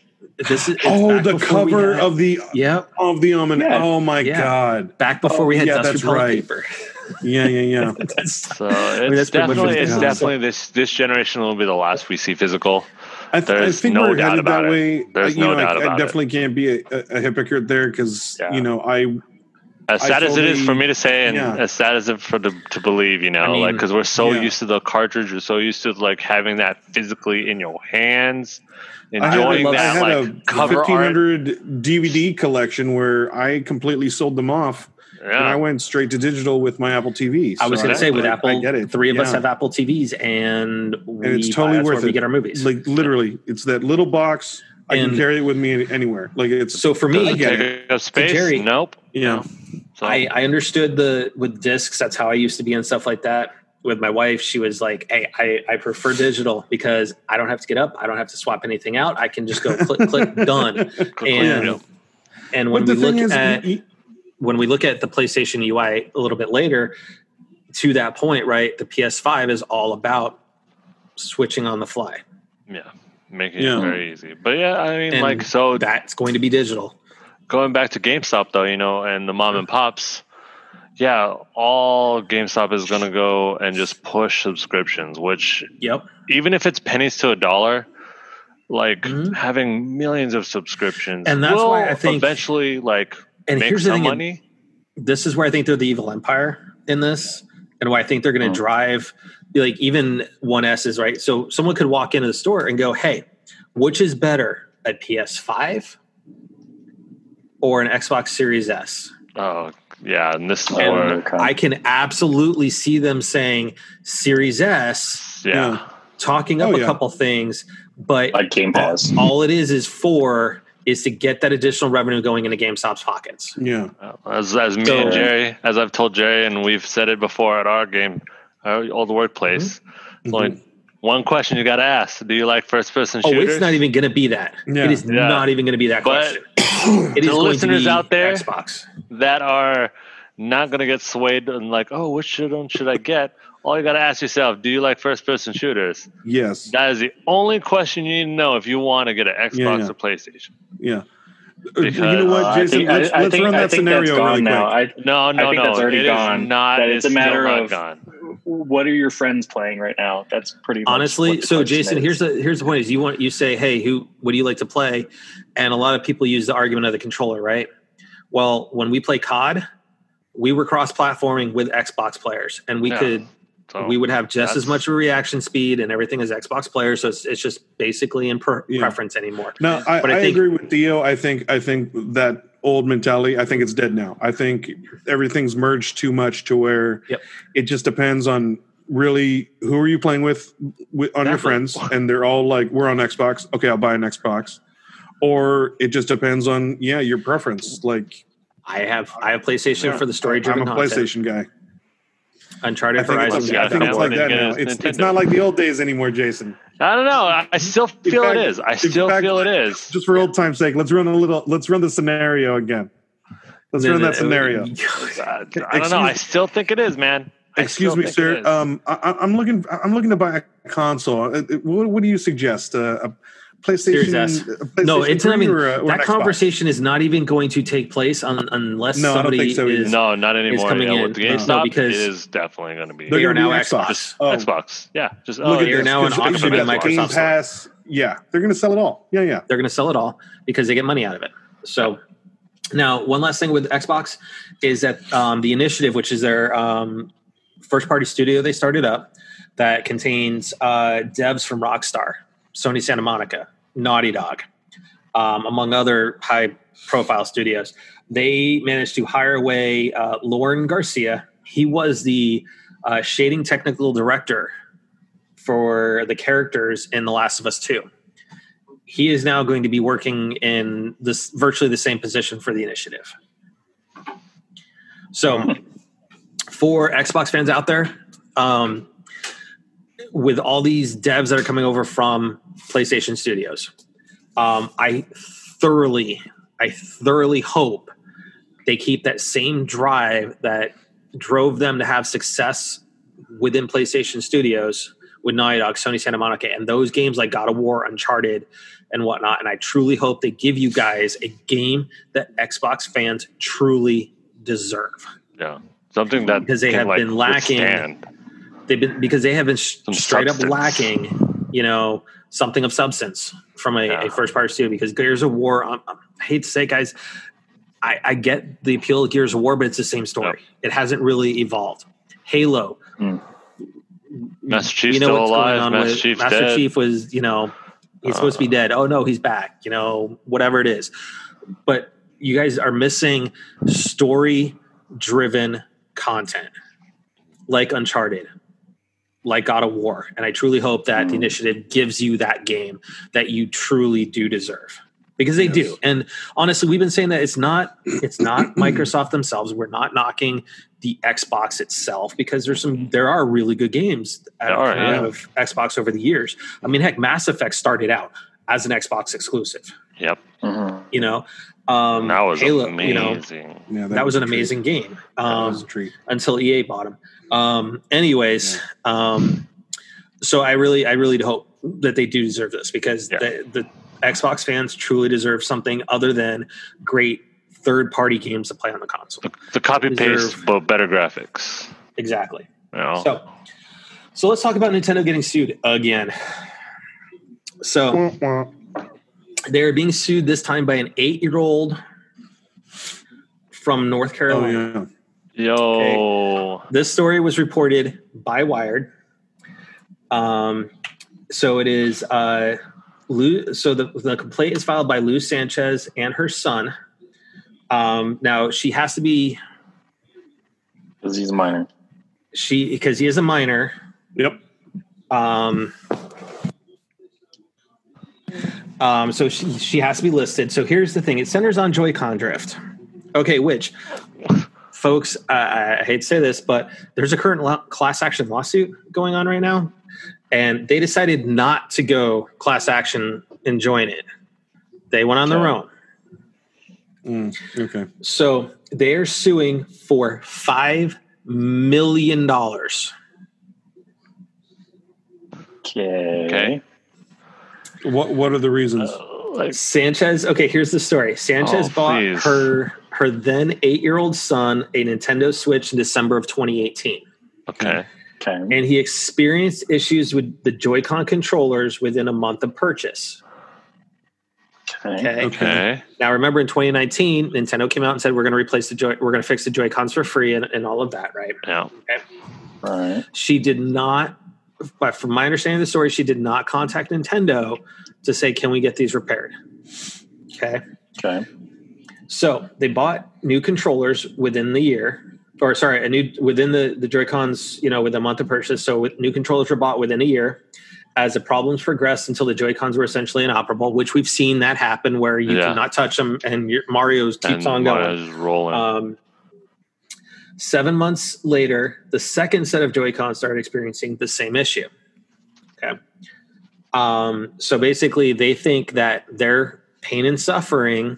this is. Oh, the cover of the Yep, of the almanac. Yeah. Oh my Yeah. god. back before Oh, we had yeah, that's right. paper. Yeah, yeah, yeah. So mean, it's that's pretty much definitely it's definitely this this generation will be the last we see physical. I, th- I think no we're doubt headed about that it. way. There's Uh, you no know, doubt I, I about it. definitely can't be a, a, a hypocrite there because Yeah. you know I As I sad as it is for me to say, and yeah. as sad as it for the, to believe, you know, I mean, like because we're so yeah. used to the cartridge, we're so used to like having that physically in your hands, I had, enjoying a, I that had like a cover art. 1500 DVD collection where I completely sold them off and I went straight to digital with my Apple TV. I was going to say with I- Apple, I get it. three of us have Apple TVs, and we it's totally worth where we get our movies. like literally it's that little box. I can carry it with me anywhere. Like it's so for me, it get take space? Jerry- nope. yeah. So, I, I understood the with discs. That's how I used to be and stuff like that. With my wife, she was like, "Hey, I, I prefer digital because I don't have to get up. I don't have to swap anything out. I can just go click, click, done." And and when we look is, at y- when we look at the PlayStation UI a little bit later, to that point, right? The PS5 is all about switching on the fly. yeah, making Yeah. it very easy. But yeah, I mean, And like so. That's going to be digital. Going back to GameStop though, you know, and the mom and pops, yeah, all GameStop is going to go and just push subscriptions, which Yep. even if it's pennies to a dollar, like Mhm. having millions of subscriptions, And that's why I think- eventually like And make here's the thing: money. this is where I think they're the evil empire in this, and why I think they're going to Oh. drive like even one S is right. So someone could walk into the store and go, "Hey, which is better, a PS5 or an Xbox Series S?" Oh yeah, and this is And where I can absolutely see them saying Series S, yeah. Yeah. talking up Oh, a yeah. couple things, but like Game Pass. all it is is for is to get that additional revenue going into GameStop's pockets. yeah. As as me So- and Jerry, as I've told Jerry, and we've said it before at our game, our old workplace. Mm-hmm. It's only one question you got to ask: Do you like first person shooters? Oh, shooters? it's not even going to be that. Yeah. It is Yeah. not even going to be that But question. It is the going listeners to be out there- Xbox. that are not going to get swayed and like, oh, which should should I get? All you got to ask yourself: Do you like first person shooters? Yes. That is the only question you need to know if you want to get an Xbox Yeah, yeah. or PlayStation. Yeah. Because- you know what, Uh, I Jason? think, let's I, I let's think, run I that think scenario that's gone really now. quick. I, No, no, think no. that's already it is gone. not. That it's a matter not of- gone. What are your friends playing right now? That's pretty much honestly what the so jason is. here's the here's the point is you want you say hey who what do you like to play and a lot of people use the argument of the controller right well when we play cod we were cross-platforming with xbox players and we Yeah. could So we would have just as that's- much reaction speed and everything as xbox players so it's, it's just basically in per- Yeah. preference anymore No, I, But I I, think- agree with Theo. I think I think that old mentality. I think it's dead now. I think everything's merged too much to where Yep. it just depends on really who are you playing with, with on your friends, and they're all like, "We're on Xbox. Okay, I'll buy an Xbox." Or it just depends on yeah your preference. Like i have i have playstation yeah, for the story I'm a content PlayStation guy. Uncharted I think, horizon it's, yeah, I think it's like that now. it's It's, it's not like the old days anymore, Jason. I don't know. I, I still feel fact- it is. I still fact- feel it is. Just for old time's sake, let's run a little. Let's run the scenario again. Let's run that scenario. I, I don't know. I still think it is, man. I Excuse me, sir. Um, I, I- I'm looking. I'm looking to buy a console. Uh, uh, What, what do you suggest? Uh, a PlayStation? Series S. a PlayStation no, it's. I 3 mean, or or that an Xbox? conversation is not even going to take place on, unless No, I don't somebody think so is. no, not anymore. coming yeah, in. with the No, GameStop, because it is definitely going to be They're They are now be Xbox. Oh, Xbox. Yeah, just Look oh, at They're this, now an 'cause option they in got Microsoft Game Store. Pass. Yeah, they're going to sell it all. Yeah, yeah. they're going to sell it all because they get money out of it. So now, one last thing with Xbox is that um, the initiative, which is their um, first party studio they started up, that contains uh, devs from Rockstar, Sony Santa Monica, Naughty Dog, um, among other high profile studios. They managed to hire away uh, Lauren Garcia. He was the uh, shading technical director for the characters in The Last of Us 2 he is now going to be working in this virtually the same position for the initiative. So, for Xbox fans out there, um, with all these devs that are coming over from PlayStation Studios, um, I thoroughly, I thoroughly hope they keep that same drive that drove them to have success within PlayStation Studios with Naughty Dog, Sony Santa Monica, and those games like God of War, Uncharted, and whatnot. And I truly hope they give you guys a game that Xbox fans truly deserve. yeah, something that Because they have like, been lacking- withstand. They've been because they have been Some straight substance. up lacking, you know, something of substance from a, Yeah. a first party studio. Because Gears of War, um, I hate to say, it, guys, I, I get the appeal of Gears of War, but it's the same story. It hasn't really evolved. Halo, Master Chief's you know still what's alive. going on Master with Chief's Master dead. Uh. Chief was, you know, he's supposed to be dead. Oh no, he's back. You know, whatever it is. But you guys are missing story-driven content, like Uncharted, like God of War, and I truly hope that Hmm. the initiative gives you that game that you truly do deserve. Because they do, and honestly, we've been saying that it's not it's not Microsoft themselves. We're not knocking the Xbox itself because there's some there are really good games out are, out yeah. of Xbox over the years. I mean, heck, Mass Effect started out as an Xbox exclusive. Yep, Mhm. You know, um, that was Halo. amazing. You know, Yeah, that, was an amazing game. That Um, was a treat. until EA bought them. Um, anyways, um, so I really, I really hope that they do deserve this because Yeah. the, the Xbox fans truly deserve something other than great third-party games to play on the console. the, the copy paste, but better graphics. Exactly. Know, So, so let's talk about Nintendo getting sued again. So wah. they're being sued this time by an eight-year-old from North Oh Carolina. yeah. Yo, This story was reported by Wired. Um, so it is. Uh, Lou, so the, the complaint is filed by Lou Sanchez and her son. Um, now she has to be Because he's a minor. she because he is a minor. Yep. Um, um, so she she has to be listed. So here's the thing: it centers on Joy-Con drift. Okay, which folks, I, I hate to say this, but there's a current lo- class action lawsuit going on right now, and they decided not to go class action and join it. They went on their own. Mm, okay. So they're suing for five million dollars. Okay. okay. What What are the reasons? Like, Sanchez. Okay, here's the story. Sanchez Oh, bought please. her her then eight year old son a Nintendo Switch in December of 2018. okay, Okay. and he experienced issues with the Joy-Con controllers within a month of purchase. Okay. Okay. Okay. Now, remember in 2019, Nintendo came out and said we're going to replace the Joy, we're going to fix the Joy Cons for free and, and all of that, right? Yeah. Okay. Right. She did not, but from my understanding of the story, she did not contact Nintendo to say, "Can we get these repaired?" Okay, Okay. So they bought new controllers within the year, or sorry, a new within the the Joy Cons, you know, with a month of purchase. So with, new controllers were bought within a year. As the problems progressed until the Joy Cons were essentially inoperable, which we've seen that happen, where you Yeah. cannot touch them and your Mario's keeps and on going. Rolling. Um, seven months later, the second set of Joy-Con started experiencing the same issue. Okay. Um, so basically, they think that their pain and suffering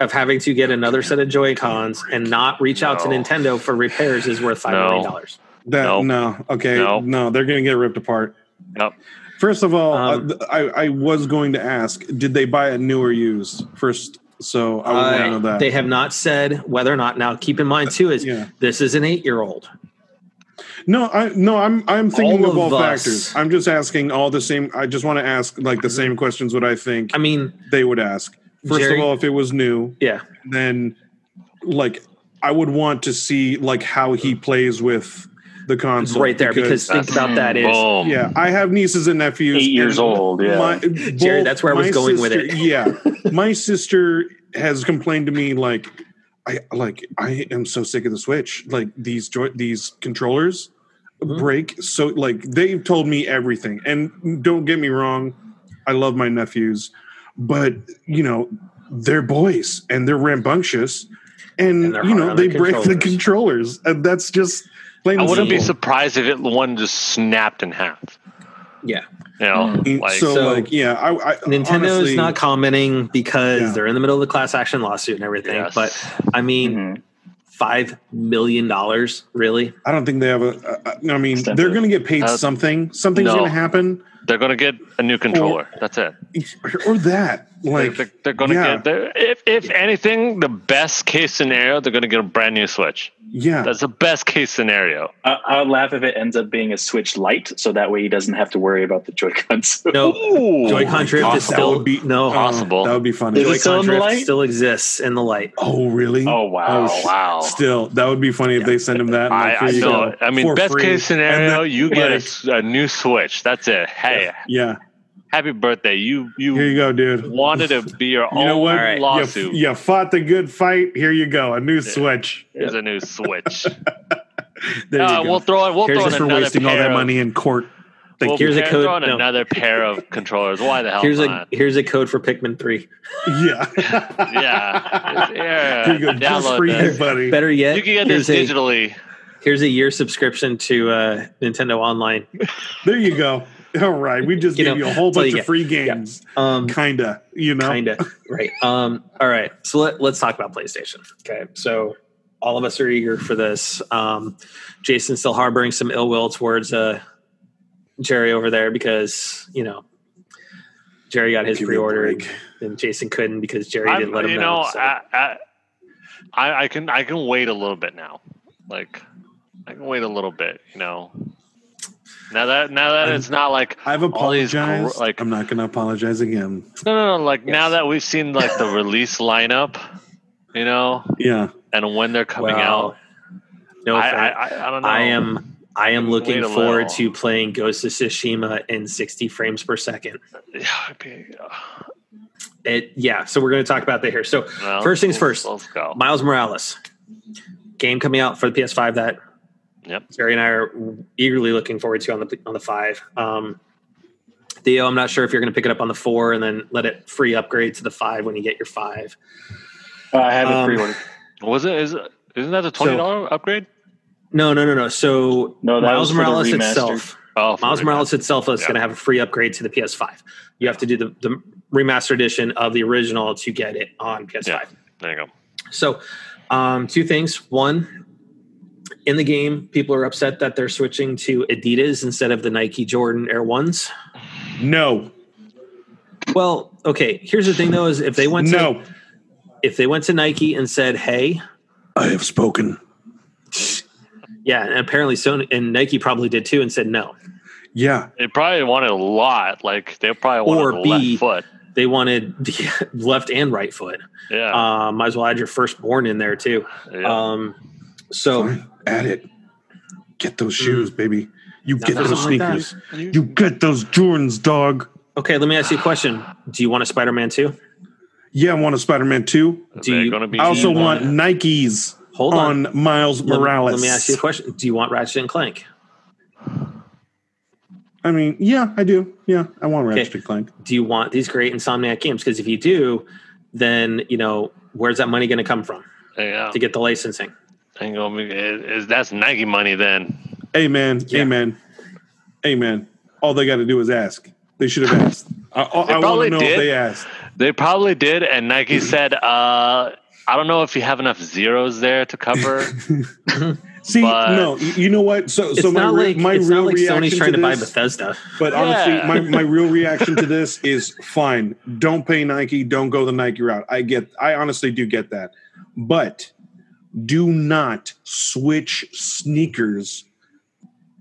of having to get another set of Joy-Cons and not reach out to Nintendo for repairs is worth five No. million dollars. That Nope. no, okay, Nope. no, they're gonna get ripped apart. Yep. First of all, Um, uh, I, I was going to ask, did they buy a new or used first? So I would want to know Uh, that. they have not said whether or not. Now, keep in mind too is Yeah. this is an eight-year-old. No, I no, I'm I'm thinking All of all us- factors. I'm just asking all the same. I just want to ask like the same questions. What I think I mean, they would ask. First Jerry- of all, if it was new, yeah, then like I would want to see like how he plays with the console right there. Because, think That's- about that is Boom. yeah, I have nieces and nephews. Eight years old, yeah. Jerry, both that's where I was my going with sister- it. Yeah, my sister has complained to me like, I like I am so sick of the Switch. Like these joy these controllers Mhm. break. So like they've told me everything. And don't get me wrong, I love my nephews, but you know they're boys and they're rambunctious, and, And they're you know they the break the controllers. controllers, and that's just plain. I wouldn't be surprised if it one just snapped in half. yeah. You know, Mm. like so, So- like yeah, I, I Nintendo honestly, is not commenting because Yeah. they're in the middle of the class action lawsuit and everything. yes. But I mean, Mhm. five million dollars, really? I don't think they have a. a I mean, Extensive. they're going to get paid Uh, something. Something's no. going to happen, they're going to get a new controller. That's it. or that. Like, they're, they're going to yeah. get they're, if if anything, the best case scenario, they're going to get a brand new Switch. yeah, That's the best case scenario. I, I would laugh if it ends up being a Switch Lite, so that way he doesn't have to worry about the Joy Cons. No, Ooh, Joy-Con drift is still be- no. uh, Possible. that would be funny. Is Joy-Con in drift light? still exists in the light. oh, really? Oh, wow. sh- wow. Still, that would be funny if they send him that. I, like, I here you know. go, I mean, for best free. case scenario, And then, you get a like, s- a, new Switch. That's it. Hey, Yeah, happy birthday! You you here you you go, dude. wanted to be your You own know what? Alright. You, lawsuit. you fought the good fight. Here you go, a new Switch. Here's a new Switch. There Uh, you go. we'll throw it. We'll Here's throw in for another wasting pair all that of- money in court. Thank We'll. Here's a code- Throw in no. another pair of controllers. Why the hell Here's a here's a code for Pikmin three. Yeah, yeah, yeah. Here you go, just Download for you, this. buddy. Better yet, You can get this here's a digitally. here's a year subscription to uh, Nintendo Online. There you go. All right, we just You gave know, you a whole bunch of free games. Um, Kinda, you know. kind of right um all right so let, let's talk about playstation okay so all of us are eager for this um jason's still harboring some ill will towards uh jerry over there because you know jerry got his Give me a pre-order and, and jason couldn't because jerry I'm- didn't let him you know, know, so. I, I, I, I can I can wait a little bit now. Like I can wait a little bit. You know. Now that now that it's not like I've all these gr- apologized. like I'm not going to apologize again. no no no like Yes. now that we've seen like the release lineup, you know, Yeah, and when they're coming Well, out, no I. I, I I don't know. I am I am looking forward little. to playing Ghost of Tsushima in 60 frames per second. Yeah, it'd uh, It yeah, so we're going to talk about that here. So well, First things first. Let's go. Miles Morales game coming out for the PS5 that Yep. Jerry and I are eagerly looking forward to on the on the five. Um, Theo, I'm not sure if you're going to pick it up on the four and then let it free upgrade to the five when you get your five. Uh, I have it Um, pre-ordered. Was it? Is it? Isn't that the twenty dollar upgrade? No, no, no, no. So No, Miles was for the Morales itself, Oh, Miles. Morales itself is Yeah. going to have a free upgrade to the PS5. You have to do the, the remaster edition of the original to get it on PS5. Yeah. There you go. So, um, two things. One, in the game, people are upset that they're switching to Adidas instead of the Nike Jordan Air Ones. no, Well, okay. Here's the thing, though: is if they went to no. if they went to Nike and said, "Hey, I have spoken. Yeah, and apparently Sony and Nike probably did too, and said no. Yeah, They probably wanted a lot. Like they probably wanted Or the B, left foot. They wanted the left and right foot. Yeah. Um, might as well add your firstborn in there too. yeah. Um, so fine. add it. Get those shoes, baby. You get those something like sneakers. You get those Jordans, dog. okay, let me ask you a question. Do you want a Spider-Man too? Yeah, I want a Spider Man 2. do you- gonna be I also you want want- Nikes Hold on. on Miles Morales. Let me ask you a question. Do you want Ratchet and Clank? I mean, yeah, I do. Yeah, I want Okay. Ratchet and Clank. Do you want these great Insomniac games? Because if you do, then you know where's that money going to come from yeah. to get the licensing? Ain't gonna be, it- that's Nike money then. Amen. Yeah. Amen. Amen. All they got to do is ask. They should have asked. I, I, I want probably to know did. if they asked. They probably did, and Nike said, uh, "I don't know if you have enough zeros there to cover." See, But- no, you you know what? So, so my not re- like my real not like reaction Sony's trying to, buy Bethesda. But honestly, my, my real reaction to this is fine. Don't pay Nike. Don't go the Nike route. I get. I honestly do get that, but do not switch sneakers.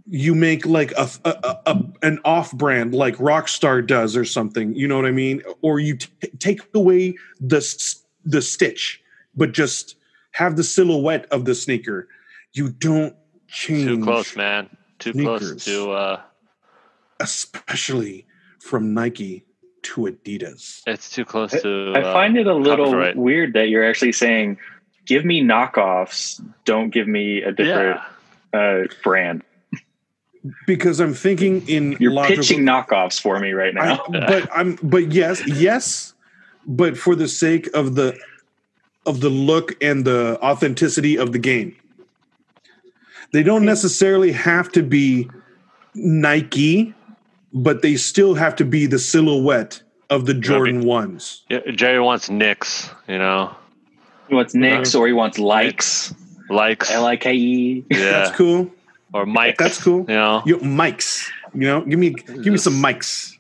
You make like a, a, a, a- an off brand like Rockstar does or something. You know what I mean? Or you t- take away the the stitch, but just have the silhouette of the sneaker. You don't change Too close, man. Too close Sneakers. to. Uh, especially from Nike to Adidas. it's too close to. I uh, find it a little copyright. weird that you're actually saying, "Give me knockoffs. Don't give me a different Yeah. uh, brand." Because I'm thinking in You're logical- pitching knockoffs for me right I, now. but I'm but yes, yes, but for the sake of the of the look and the authenticity of the game. They don't necessarily have to be Nike, but they still have to be the silhouette of the Jordan ones. Yeah, Jerry wants Knicks, you know, he wants Nicks or he wants likes. likes. L I K E. yeah, That's cool. or Mike. That's cool. You know, Yo, mics. You know, give me give me some mics.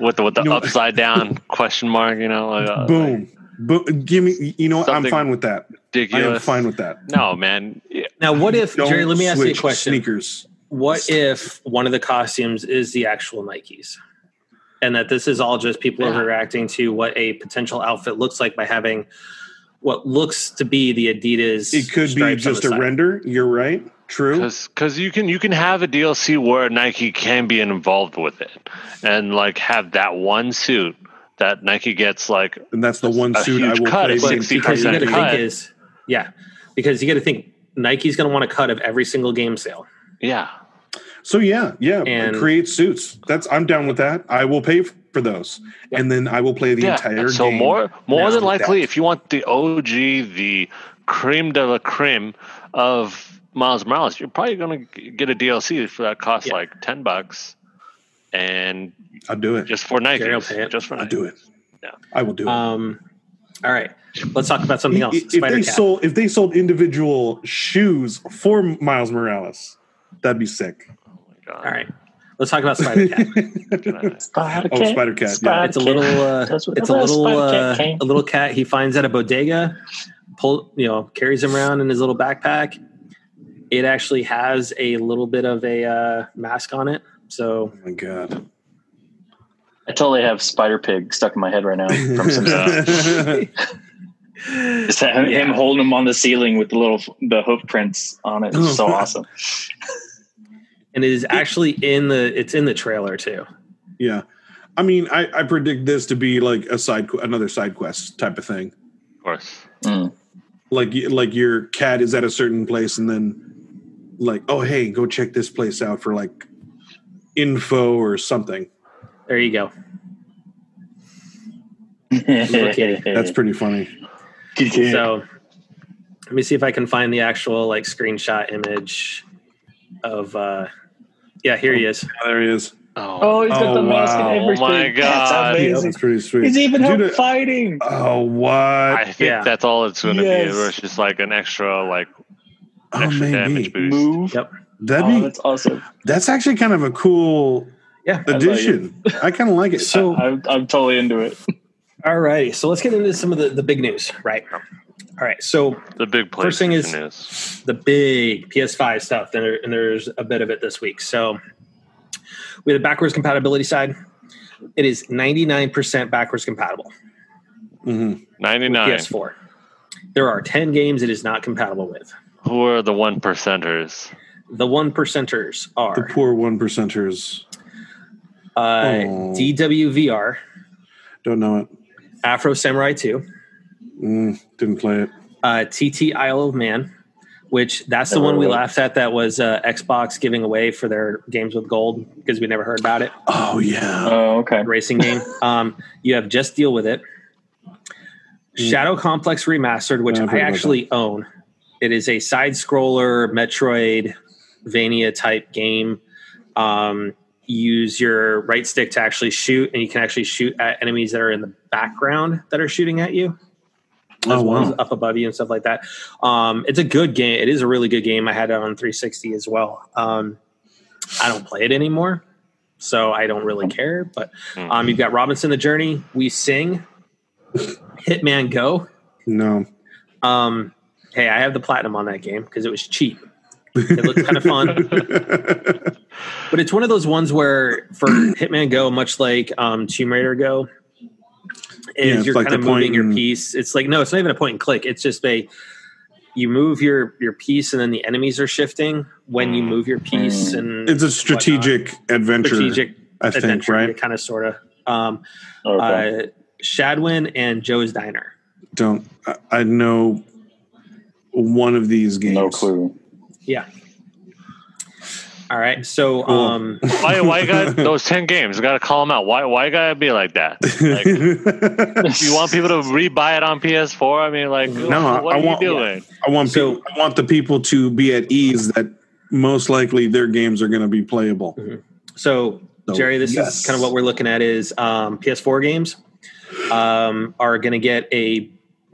with the with the You know- upside down question mark. You know, like, uh, Boom. Boom. Give me. You know what? I'm fine with that. I ridiculous. am fine with that. No, man. Yeah, Now, what if Don't Jerry? Let me ask you a question. Sneakers. What if one of the costumes is the actual Nikes? And that this is all just people Yeah. overreacting to what a potential outfit looks like by having what looks to be the Adidas. It could be just a side. render. You're right. True. because you can you can have a DLC where Nike can be involved with it, and like have that one suit that Nike gets like And that's the one a suit I will cut play. 60 entire because you got to cut. think is yeah, because you got to think Nike's going to want a cut of every single game sale. yeah. So yeah, yeah. And- create suits. That's I'm down with that. I will pay for those, and then I will play the yeah. entire so game. more more than likely, that. if you want the OG, the creme de la creme of Miles Morales, you're probably going to get a DLC for that costs Yeah. like ten bucks, and I'll do it. just for Nike, Jerry will pay it. just for I'll Nike. do it. Yeah. I will do it. Um, all right, let's talk about something else. if Spider they Cat. sold if they sold individual shoes for Miles Morales, that'd be sick. God. all right, let's talk about Spider Cat. Oh, Spider Cat. Yeah. it's a little uh, it's a little Cat uh, a little cat he finds at a bodega pull you know carries him around in his little backpack it actually has a little bit of a uh, mask on it so Oh my god. I totally have Spider Pig stuck in my head right now from some Just him, him holding him on the ceiling with the little the hoof prints on it is so awesome. And it is actually in the it's in the trailer too yeah. I mean, I, I predict this to be like a side, qu- another side quest type of thing. Of course. Mm. Like, like your cat is at a certain place, and then, like, oh hey, go check this place out for like info or something. there you go. That's pretty funny. so let me see if i can find the actual like screenshot image of uh yeah here he oh, is There he is. Oh, Oh, he's got Oh, the mask wow. and Oh everything. my God. That's amazing. That's pretty sweet. He's even Dude, helped fighting. Oh what? I think Yeah. that's all it's going to Yes. be. Where it's just like an extra, like oh extra damage boost. Move. yep that'd Oh, be that's awesome. that's actually kind of a cool yeah addition. I, kind of like it. so I'm, I'm totally into it. All righty, so let's get into some of the, the big news, right? All right, so The big First thing is- is the big PS5 stuff, and, there, and there's a bit of it this week. So we have the backwards compatibility side. It is 99% backwards compatible. hmm with 99. PS4. There are 10 games it is not compatible with. Who are the one percenters? The one percenters are The poor one percenters uh, Oh. DWVR, don't know it. Afro Samurai 2, Mm, didn't play it. uh, TT Isle of Man, which that's the Never one we heard. laughed at that was uh, Xbox giving away for their games with gold because we never heard about it. Oh yeah. Oh, okay. Racing game. Um, you have Just Deal With It. Shadow Complex Remastered, which Yeah, I've heard I about actually own. It is a side scroller Metroidvania type game. Um, use your right stick to actually shoot, and you can actually shoot at enemies that are in the background that are shooting at you, as Oh, well as wow. up above you and stuff like that. Um, it's a good game. It is a really good game. I had it on 360 as well. Um, I don't play it anymore, so I don't really care. But Hmm. um, you've got Robinson the Journey, We Sing, Hitman Go. No. Um, hey, I have the platinum on that game because it was cheap. It looked kind of fun, but it's one of those ones where for Hitman Go, much like um, Tomb Raider Go, is Yeah, you're like kind of the moving your piece. It's like no, it's not even a point and click. It's just a you move your your piece and then the enemies are shifting when you move your piece Mm. and It's a strategic adventure. strategic I think, adventure, right? kind of sort of. Um, Okay. uh, Shadwen and Joe's Diner. Don't I, I know one of these games. no clue. Yeah. All right. So, Cool. um, Why? Why you got those ten games? Got to call them out. Why? Why you gotta be like that? Like, you want people to rebuy it on PS4? I mean, like, No, what I are want- you doing? I want So- people, I want the people to be at ease that most likely their games are going to be playable. so So, Jerry, this yes. is kind of what we're looking at is um, PS4 games um, are going to get a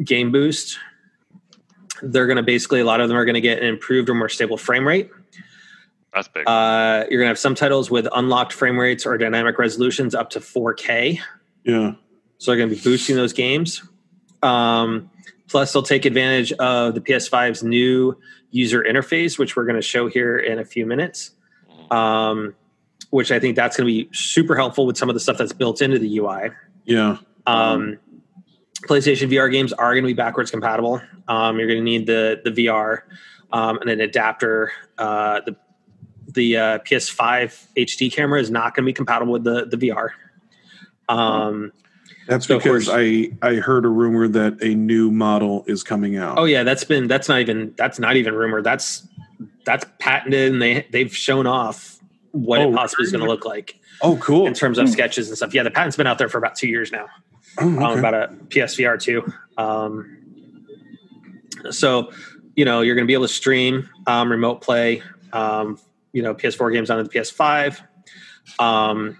game boost. They're going to basically, a lot of them are going to get an improved or more stable frame rate. That's big. Uh, you're going to have some titles with unlocked frame rates or dynamic resolutions up to 4K. Yeah. So they're going to be boosting those games. Um, plus, they'll take advantage of the PS5's new user interface, which we're going to show here in a few minutes. Um, which I think that's going to be super helpful with some of the stuff that's built into the UI. Yeah. Um, PlayStation VR games are going to be backwards compatible. Um, you're going to need the the VR um, and an adapter. Uh, the the uh, PS5 HD camera is not going to be compatible with the the VR. Um, That's So, because course- I I heard a rumor that a new model is coming out. Oh yeah, that's been that's not even that's not even rumor. That's that's patented, and they they've shown off what Oh, it possibly is going to look like Oh, cool. in terms of Hmm. sketches and stuff. Yeah, the patent's been out there for about two years now. Oh, um, about a PSVR two. Um, so, you know, you're going to be able to stream um, remote play, um, you know, PS4 games onto the PS5. Um,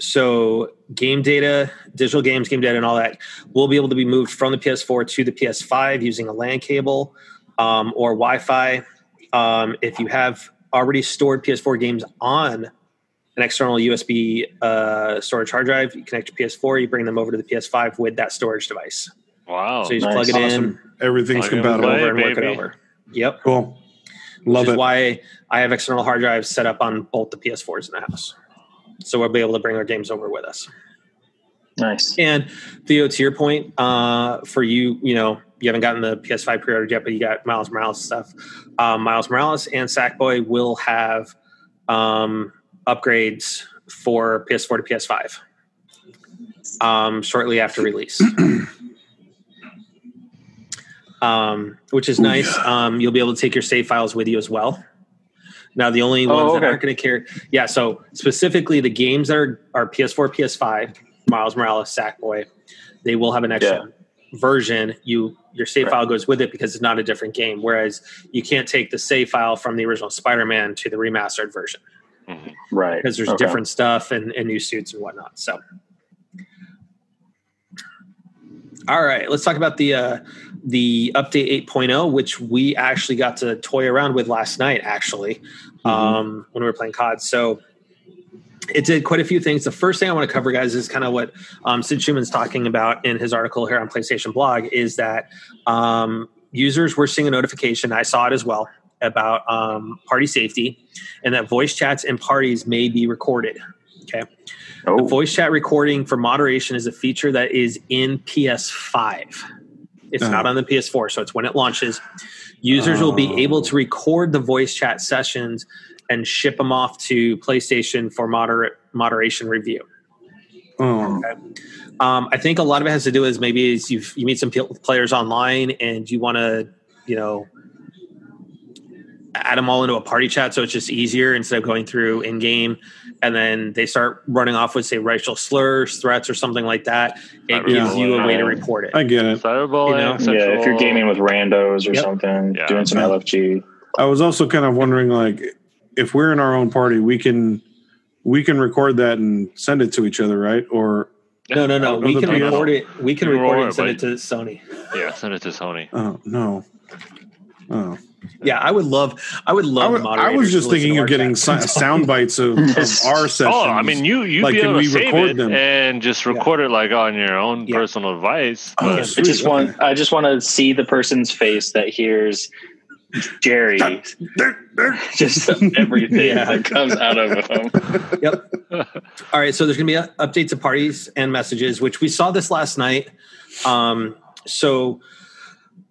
so, game data, digital games, game data, and all that will be able to be moved from the PS4 to the PS5 using a LAN cable um, or Wi-Fi. Um, if you have already stored PS4 games on an external USB uh, storage hard drive. You connect your PS4, you bring them over to the PS5 with that storage device. wow. so you just nice. plug it in. Everything's Plug compatible. play. over and work it over. Yep. Cool. Love Which is it. why I have external hard drives set up on both the PS4s in the house. So we'll be able to bring our games over with us. Nice. And Theo, to your point, uh, for you, you know, you haven't gotten the PS5 pre-ordered yet, but you got Miles Morales stuff. Um, Miles Morales and Sackboy will have um, upgrades for PS4 to PS5 um, shortly after release. um, which is nice. Um, you'll be able to take your save files with you as well. Now, the only Oh, ones that aren't going to carry, yeah. So specifically, the games that are are PS4, PS5, Miles Morales, Sackboy, they will have an extra version. You your save Right. file goes with it because it's not a different game. Whereas you can't take the save file from the original Spider-Man to the remastered version Mhm. Right. because there's Okay. different stuff and, and new suits and whatnot. So, all right, let's talk about the uh, the update 8.0, which we actually got to toy around with last night. Actually, Mm-hmm. um, when we were playing COD. So, it did quite a few things. The first thing I want to cover, guys, is kind of what um, Sid Shuman's talking about in his article here on PlayStation Blog. Is that um, users were seeing a notification? I saw it as well about um, party safety, and that voice chats and parties may be recorded. Okay, Oh, the voice chat recording for moderation is a feature that is in PS5. It's Oh. not on the PS4, so it's when it launches. Users will be Oh. able to record the voice chat sessions and ship them off to PlayStation for moderate moderation review. Oh, Um, I think a lot of it has to do is maybe is you you meet some players online and you want to you know add them all into a party chat so it's just easier instead of going through in game and then they start running off with say racial slurs threats or something like that it Not gives you a way to report it I get it. Cyberbullying, You know? yeah, if you're gaming with randos or Yep. something, Yeah. doing some Yeah. LFG. I was also kind of wondering, like, if we're in our own party, we can we can record that and send it to each other, right? Or no no no we can PS? record it we can You record it and send but- it to sony yeah, send it to Sony. oh no, oh. Yeah i would love i would I, love wa- I was just thinking of getting chat. si- sound bites of, of our sessions. Oh, I mean, you you'd Like, be can able we to save record it them? and just record it like on your own Yeah. personal device. Oh, but- I just want. I just want to see the person's face that hears Jerry just everything Yeah. that comes out of him. Yep. All right. So there's going to be uh, updates to parties and messages, which we saw this last night. Um, so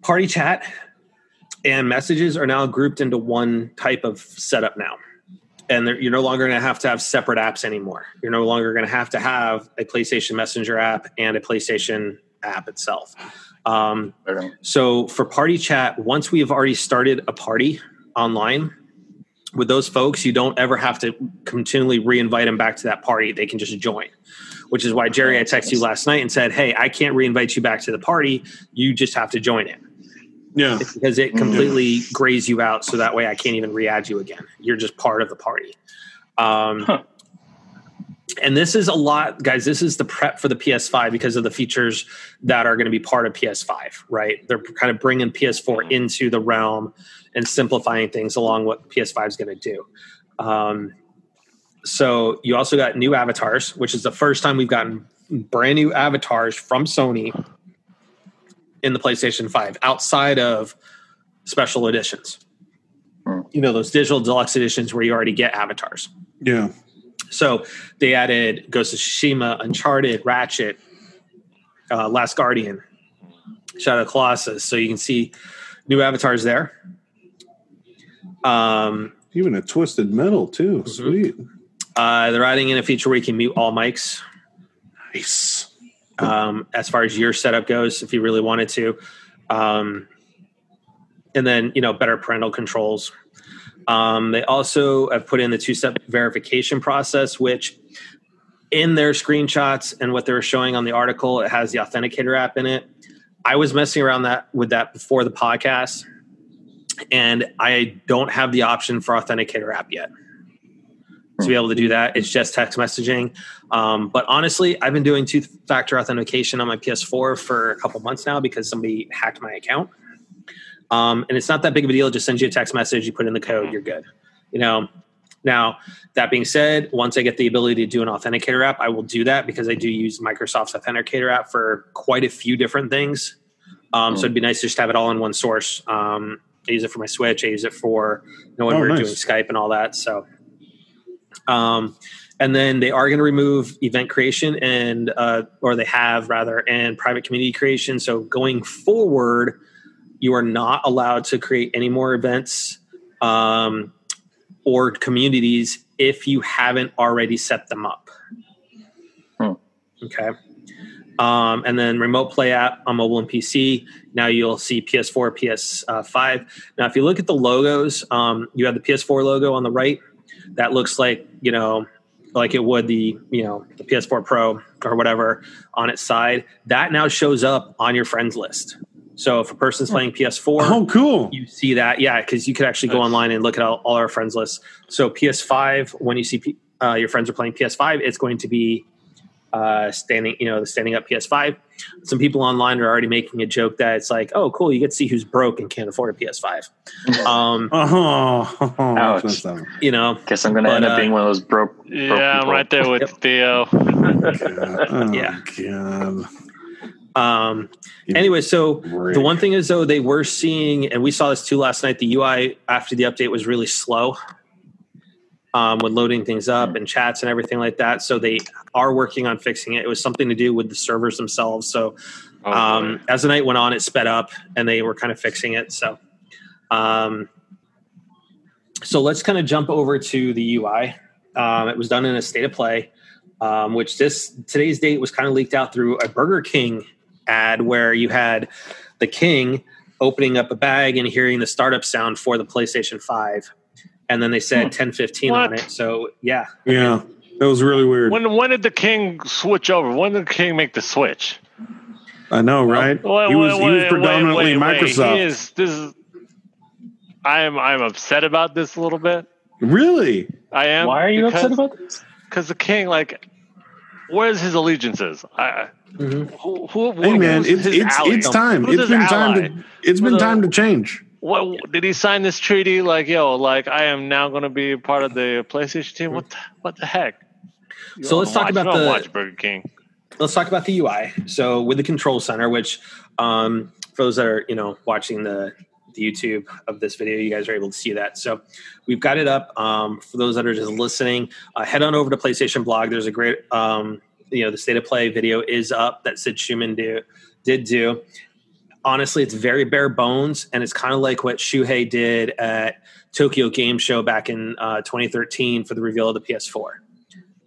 party chat and messages are now grouped into one type of setup now. And you're no longer going to have to have separate apps anymore. You're no longer going to have to have a PlayStation Messenger app and a PlayStation app itself. Um, so for party chat, once we have already started a party online with those folks, you don't ever have to continually re-invite them back to that party. They can just join. Which is why Jerry, I texted you last night and said, "Hey, I can't re-invite you back to the party. You just have to join it yeah, because it completely grays you out. So that way, I can't even re-add you again. You're just part of the party." Um, Huh. And this is a lot, guys. This is the prep for the PS5 because of the features that are going to be part of PS5. Right? They're kind of bringing PS4 into the realm and simplifying things along what PS5 is going to do. Um, so you also got new avatars, which is the first time we've gotten brand new avatars from Sony in the PlayStation 5 outside of special editions. Hmm. You know, those digital deluxe editions where you already get avatars. yeah. So they added Ghost of Tsushima, Uncharted, Ratchet, uh, Last Guardian, Shadow Colossus. So you can see new avatars there. Um, Even a twisted metal too. Sweet, uh, they're adding in a feature where you can mute all mics. nice. Um, as far as your setup goes, if you really wanted to. Um, and then, you know, better parental controls. Um, they also have put in the two step verification process, which in their screenshots and what they were showing on the article, it has the Authenticator app in it. I was messing around that with that before the podcast, and I don't have the option for Authenticator app yet to be able to do that. It's just text messaging. Um, but honestly, I've been doing two factor authentication on my PS4 for a couple months now because somebody hacked my account. Um, and it's not that big of a deal. It just sends you a text message, you put in the code, you're good. You know, now that being said, once I get the ability to do an authenticator app, I will do that because I do use Microsoft's authenticator app for quite a few different things. Um, So it'd be nice to just have it all in one source. Um, I use it for my Switch. I use it for you know when Oh, we're nice. doing Skype and all that. So, um, and then they are going to remove event creation and uh, or they have rather and private community creation. So going forward, you are not allowed to create any more events um, or communities if you haven't already set them up. Hmm. Okay. Um, and then remote play app on mobile and PC. Now you'll see PS4, PS5. Now, if you look at the logos, um, you have the PS4 logo on the right. That looks like you know, like it would the you know the PS4 Pro or whatever on its side. That now shows up on your friends list. So if a person's playing PS4, Oh, cool. you see that yeah because you could actually go Nice. online and look at all, all our friends lists so ps5 when you see P, uh, your friends are playing ps5 it's going to be uh, standing, you know, the standing up PS5. Some people online are already making a joke that it's like, oh, cool, you get to see who's broke and can't afford a PS5. Um, Oh, Ouch. that's you know, Guess I'm going to But, end uh, up being one of those broke. broke Yeah, I'm right there with Yep. Theo. oh, Yeah. God. um, anyway, so Rick. the one thing is though they were seeing, and we saw this too last night. The UI after the update was really slow um, when loading things up and chats and everything like that. So they are working on fixing it. It was something to do with the servers themselves. So Oh, um, as the night went on, it sped up, and they were kind of fixing it. So, um, so let's kind of jump over to the UI. Um, it was done in a state of play, um, which this today's date was kind of leaked out through a Burger King ad where you had the King opening up a bag and hearing the startup sound for the PlayStation Five, and then they said Hmm. 1015 on it. So yeah, Yeah, that was really weird. when when did the king switch over? When did the king make the switch? I know, right? Wait, he was wait, he was predominantly wait, wait, wait. Microsoft. He is, this is, I'm I'm upset about this a little bit. Really? I am. Why are you because, upset about this? Because the king, like, where's his allegiances? I, Mhm. who, who, Hey man, it's it's it's time. Who's It's his been ally? time to it's been Who's time to change. What did he sign this treaty? Like, yo, like I am now going to be part of the PlayStation team. What the, what the heck? You So let's talk watch- about you don't the- watch Burger King. let's talk about the UI. So with the control center, which um, for those that are you know watching the the YouTube of this video, you guys are able to see that. So we've got it up. Um, for those that are just listening, uh, head on over to PlayStation Blog. There's a great um, you know the state of play video is up that Sid Shuman do did do. Honestly, it's very bare bones, and it's kind of like what Shuhei did at Tokyo Game Show back in uh, 2013 for the reveal of the PS4.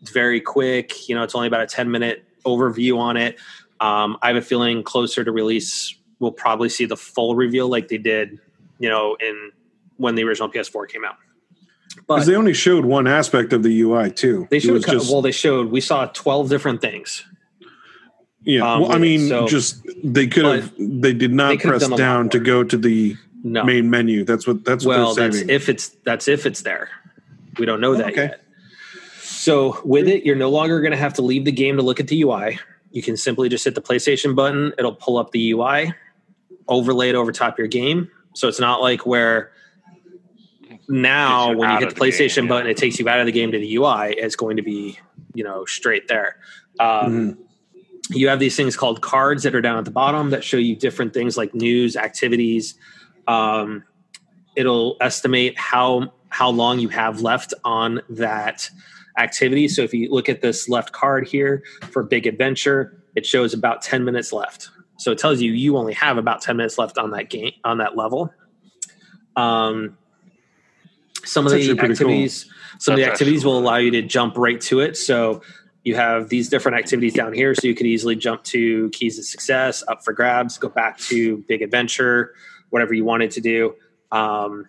It's very quick. You know, it's only about a 10 minute overview on it. Um, I have a feeling closer to release, we'll probably see the full reveal like they did, you know, in when the original PS4 came out. Because they only showed one aspect of the UI too. they showed, just well, they showed, we saw 12 different things. Yeah. um, well, I mean, so- just they could have they did not could have press done a lot down to go to the No. main menu. That's what that's what well, they're that's if it's, that's if it's there. We don't know that Okay. yet. So with it, you're no longer going to have to leave the game to look at the UI. You can simply just hit the PlayStation button. It'll pull up the UI, overlay it over top your game. So it's not like where now you when you hit the the PlayStation game, yeah. button, it takes you out of the game to the UI. It's going to be you know straight there. Um, Mhm. You have these things called cards that are down at the bottom that show you different things like news, activities. Um, it'll estimate how how long you have left on that activity. So if you look at this left card here for Big Adventure, it shows about 10 minutes left. So it tells you you only have about 10 minutes left on that game on that level. Um, some of That's the pretty cool. activities some of the activities will allow you to jump right to it. So you have these different activities down here, so you could easily jump to keys to success, up for grabs, go back to big adventure, whatever you wanted to do. Um,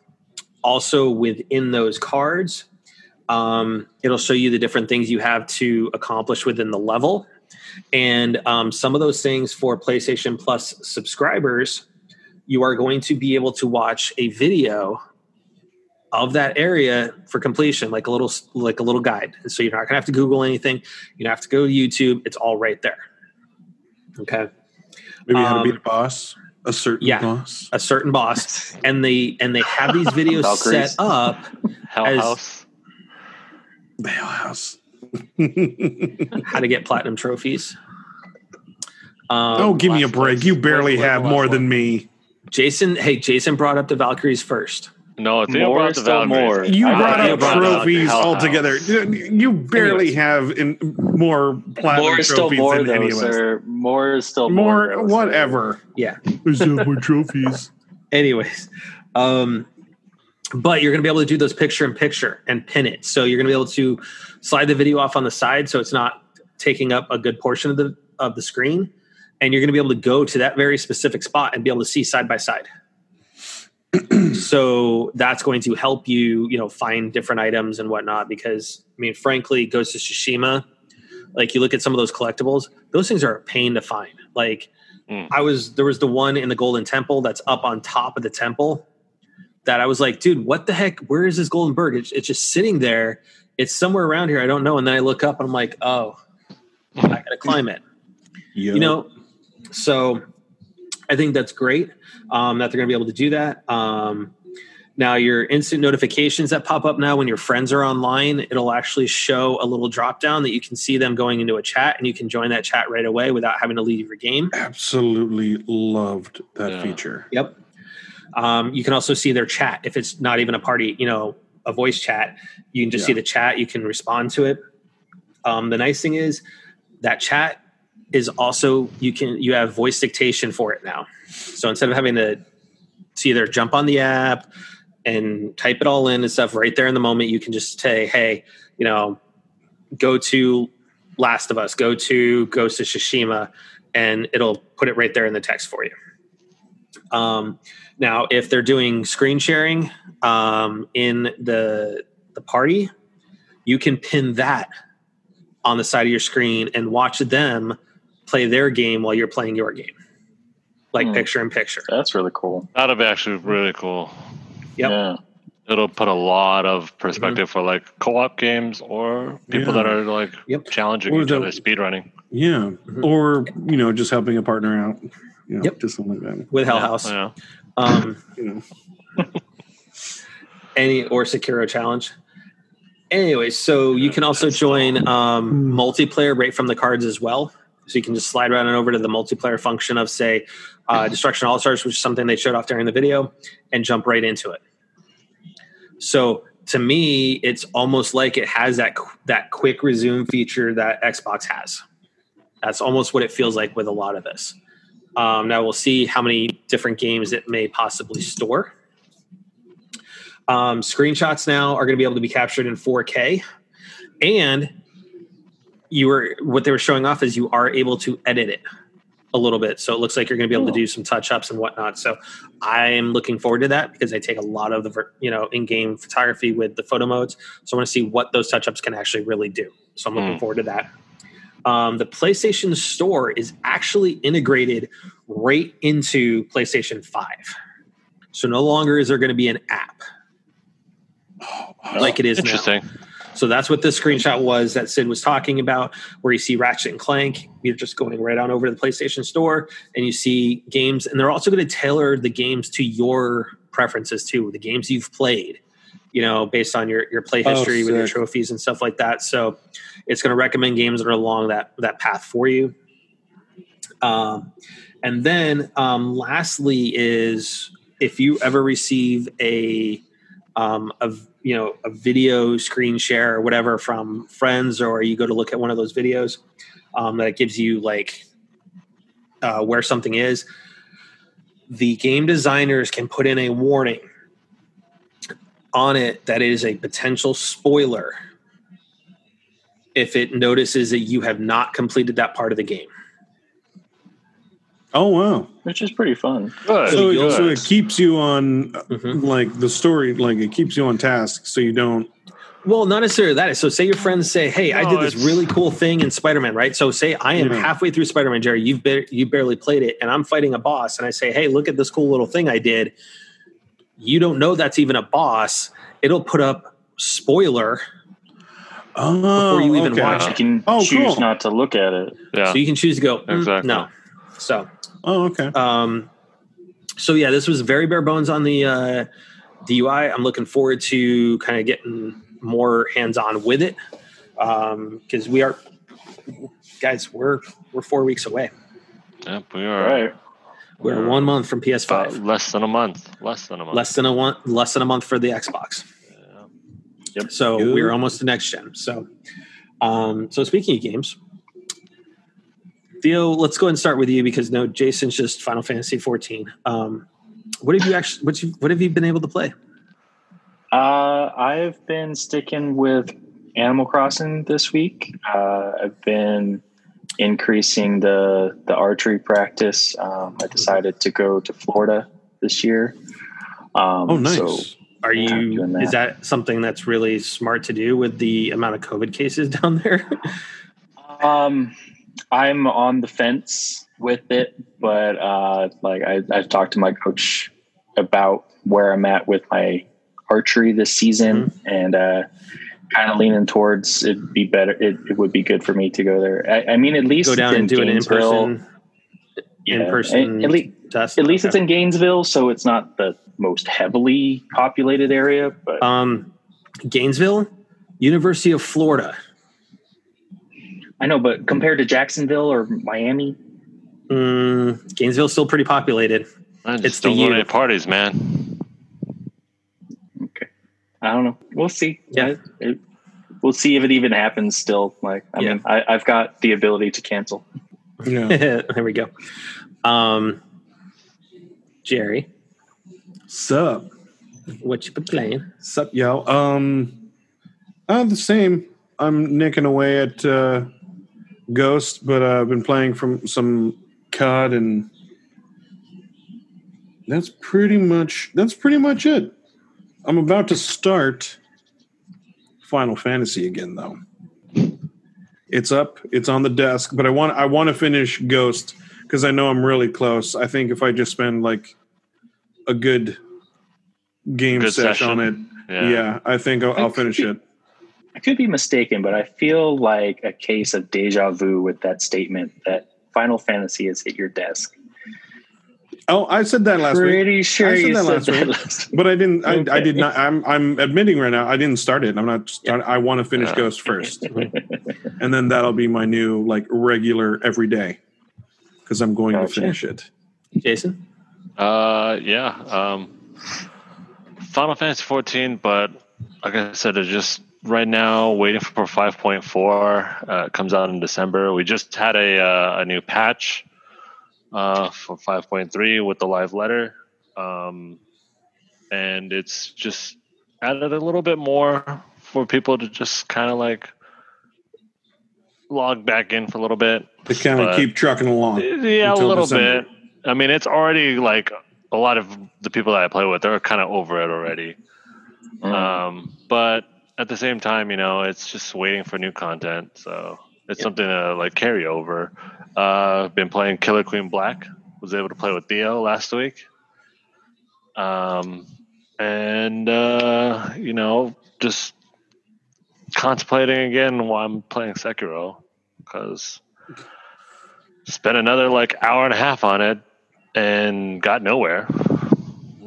also, within those cards, um, it'll show you the different things you have to accomplish within the level. And um, some of those things for PlayStation Plus subscribers, you are going to be able to watch a video of that area for completion, like a little like a little guide. So you're not gonna have to Google anything. You don't have to go to YouTube. It's all right there. Okay. Maybe how to beat um, a boss, a certain yeah. boss. A certain boss. And they and they have these videos set up Hell As- House. The Hell House. how to get platinum trophies. Um, oh, give me a break! place. You barely Where's- where's have the more last than me. Jason, hey, Jason brought up the Valkyries first. No, Theo More brought is the still more. You I brought thought up brought trophies Hell House. altogether. You barely Anyways. have in more platinum More is still trophies more, than any of us. More is still more. More, though, whatever. Yeah. There's no more trophies. Anyways, um, but you're going to be able to do those picture in picture and pin it. So you're going to be able to slide the video off on the side, so it's not taking up a good portion of the of the screen, and you're going to be able to go to that very specific spot and be able to see side by side. so that's going to help you, you know, find different items and whatnot. Because I mean, frankly, Ghost of Tsushima, like you look at some of those collectibles, those things are a pain to find. Like Mm. I was there was the one in the Golden Temple that's up on top of the temple that I was like, dude, what the heck? Where is this Golden Bird? It's, it's just sitting there. It's somewhere around here. I don't know. And then I look up and I'm like, oh, I gotta climb it. Yep. You know, so I think that's great um, that they're going to be able to do that. Um, now, your instant notifications that pop up now when your friends are online, it'll actually show a little drop down that you can see them going into a chat and you can join that chat right away without having to leave your game. absolutely loved that Yeah. feature. Yep. Um, you can also see their chat if it's not even a party, you know, a voice chat. You can just Yeah. see the chat. You can respond to it. Um, the nice thing is that chat is also you can you have voice dictation for it now. So instead of having to to either jump on the app and type it all in and stuff right there in the moment, you can just say, "Hey, you know, go to Last of Us, go to Ghost of Tsushima," and it'll put it right there in the text for you. Um, now, if they're doing screen sharing um, in the the party, you can pin that on the side of your screen and watch them play their game while you're playing your game, like Hmm. picture in picture. That's really cool. That'd be actually really cool. Yep. Yeah. It'll put a lot of perspective for like co-op games or people Yeah. that are like Yep. challenging Or each the- other speedrunning. Yeah. Mhm. Or, you know, just helping a partner out. You know, Yep. just something like that. with Hell Yeah, House. Yeah. Um, You know. any or Sekiro challenge. Anyway, so you can also join um, multiplayer right from the cards as well. So you can just slide right on over to the multiplayer function of, say, uh, Destruction All Stars, which is something they showed off during the video, and jump right into it. So to me, it's almost like it has that that quick resume feature that Xbox has. That's almost what it feels like with a lot of this. Um, now we'll see how many different games it may possibly store. Um, screenshots now are going to be able to be captured in 4K, and you were what they were showing off is you are able to edit it a little bit, so it looks like you're going to be able to do some touch ups and whatnot. So I'm looking forward to that because I take a lot of the you know in game photography with the photo modes, so I want to see what those touch ups can actually really do. So I'm looking Hmm. forward to that. Um, the PlayStation Store is actually integrated right into PlayStation 5. So no longer is there going to be an app like it is now. So that's what this screenshot was that Sid was talking about, where you see Ratchet and Clank. You're just going right on over to the PlayStation Store, and you see games, and they're also going to tailor the games to your preferences too, the games you've played. You know, based on your your play Oh, history with your trophies and stuff like that. So it's going to recommend games that are along that that path for you. Um, and then um, lastly is if you ever receive a um, a you know a video screen share or whatever from friends or you go to look at one of those videos um, that gives you like uh, where something is. The game designers can put in a warning on it that it is a potential spoiler if it notices that you have not completed that part of the game Oh, wow. Which is pretty fun. Good. So, you'll- it, so it keeps you on, Mhm. like, the story, like, it keeps you on task so you don't. Well, not necessarily that. So, say your friends say, "Hey, I did this it's- really cool thing in Spider-Man." Right? So, say I am Yeah. halfway through Spider-Man, Jerry. You've ba- you barely played it, and I'm fighting a boss, and I say, "Hey, look at this cool little thing I did." You don't know that's even a boss. It'll put up spoiler, Oh, Before you even okay. watch You can Oh, choose cool. not to look at it. Yeah. so you can choose to go "Mm, Exactly. no. So, Oh, okay. um, so yeah, this was very bare bones on the uh, DUI. I'm looking forward to kind of getting more hands on with it because we are, guys, we're we're four weeks away. Yep, we are right. We're Yeah. one month from PS5. less than a month. Less than a month. Less than a one, less than a month for the Xbox. Yeah. Yep. So Good. we're almost to next gen. So, um, so speaking of games, Theo, let's go ahead and start with you because no, Jason's just Final Fantasy 14. Um, what have you actually? What you? What have you been able to play? Uh, I've been sticking with Animal Crossing this week. Uh, I've been increasing the the archery practice. Um, I decided to go to Florida this year. Um, Oh, nice. So Are Yeah, you? that. Is that something that's really smart to do with the amount of COVID cases down there? Um, I'm on the fence with it, but uh, like I, I've talked to my coach about where I'm at with my archery this season, and uh, kind of leaning towards it'd be better. It, it would be good for me to go there. I, I mean, at least Go down and do an in person Yeah, in person At, least, test. at least it's in Gainesville, so it's not the most heavily populated area. But um, Gainesville, University of Florida. I know, but compared to Jacksonville or Miami, Mm, Gainesville's still pretty populated. Man, It's just the don't go to parties, man. okay, I don't know. We'll see. Yeah. It- it- we'll see if it even happens. Still, like I Yeah. mean, I, I've got the ability to cancel. Yeah. there we go. Um, Jerry, Sup? what you been playing? Sup, yo? Um, uh, the same. I'm nicking away at uh, Ghost, but uh, I've been playing from some COD, and that's pretty much that's pretty much it. I'm about to start Final Fantasy again, though. It's up. It's on the desk, but I want I want to finish Ghost because I know I'm really close. I think if I just spend like a good game Good session on it, yeah, Yeah. I think I'll, I'll finish it. I could be mistaken, but I feel like a case of deja vu with that statement that Final Fantasy has hit your desk. Oh, I said that last week, Pretty sure I said you that said last that week. last week. but I didn't. I, I did not. I'm I'm admitting right now I didn't start it. I'm not. Start, I want to finish Yeah. Ghost first, and then that'll be my new like regular every day because I'm going to finish it. Jason? Uh, yeah. Um, Final Fantasy 14, but like I said, it just right now waiting for 5.4. Uh, comes out in December. We just had a uh, a new patch uh, for 5.3 with the live letter, um, and it's just added a little bit more for people to just kind of like log back in for a little bit. To kind of keep trucking along. Yeah, a little December. bit. I mean, it's already like a lot of the people that I play with, they're kind of over it already. Mm. Um, but at the same time, you know, it's just waiting for new content. So it's Yep. something to like carry over. Uh, been playing Killer Queen Black. Was able to play with Theo last week. Um, and uh, you know, just contemplating again while I'm playing Sekiro because spent another like hour and a half on it and got nowhere.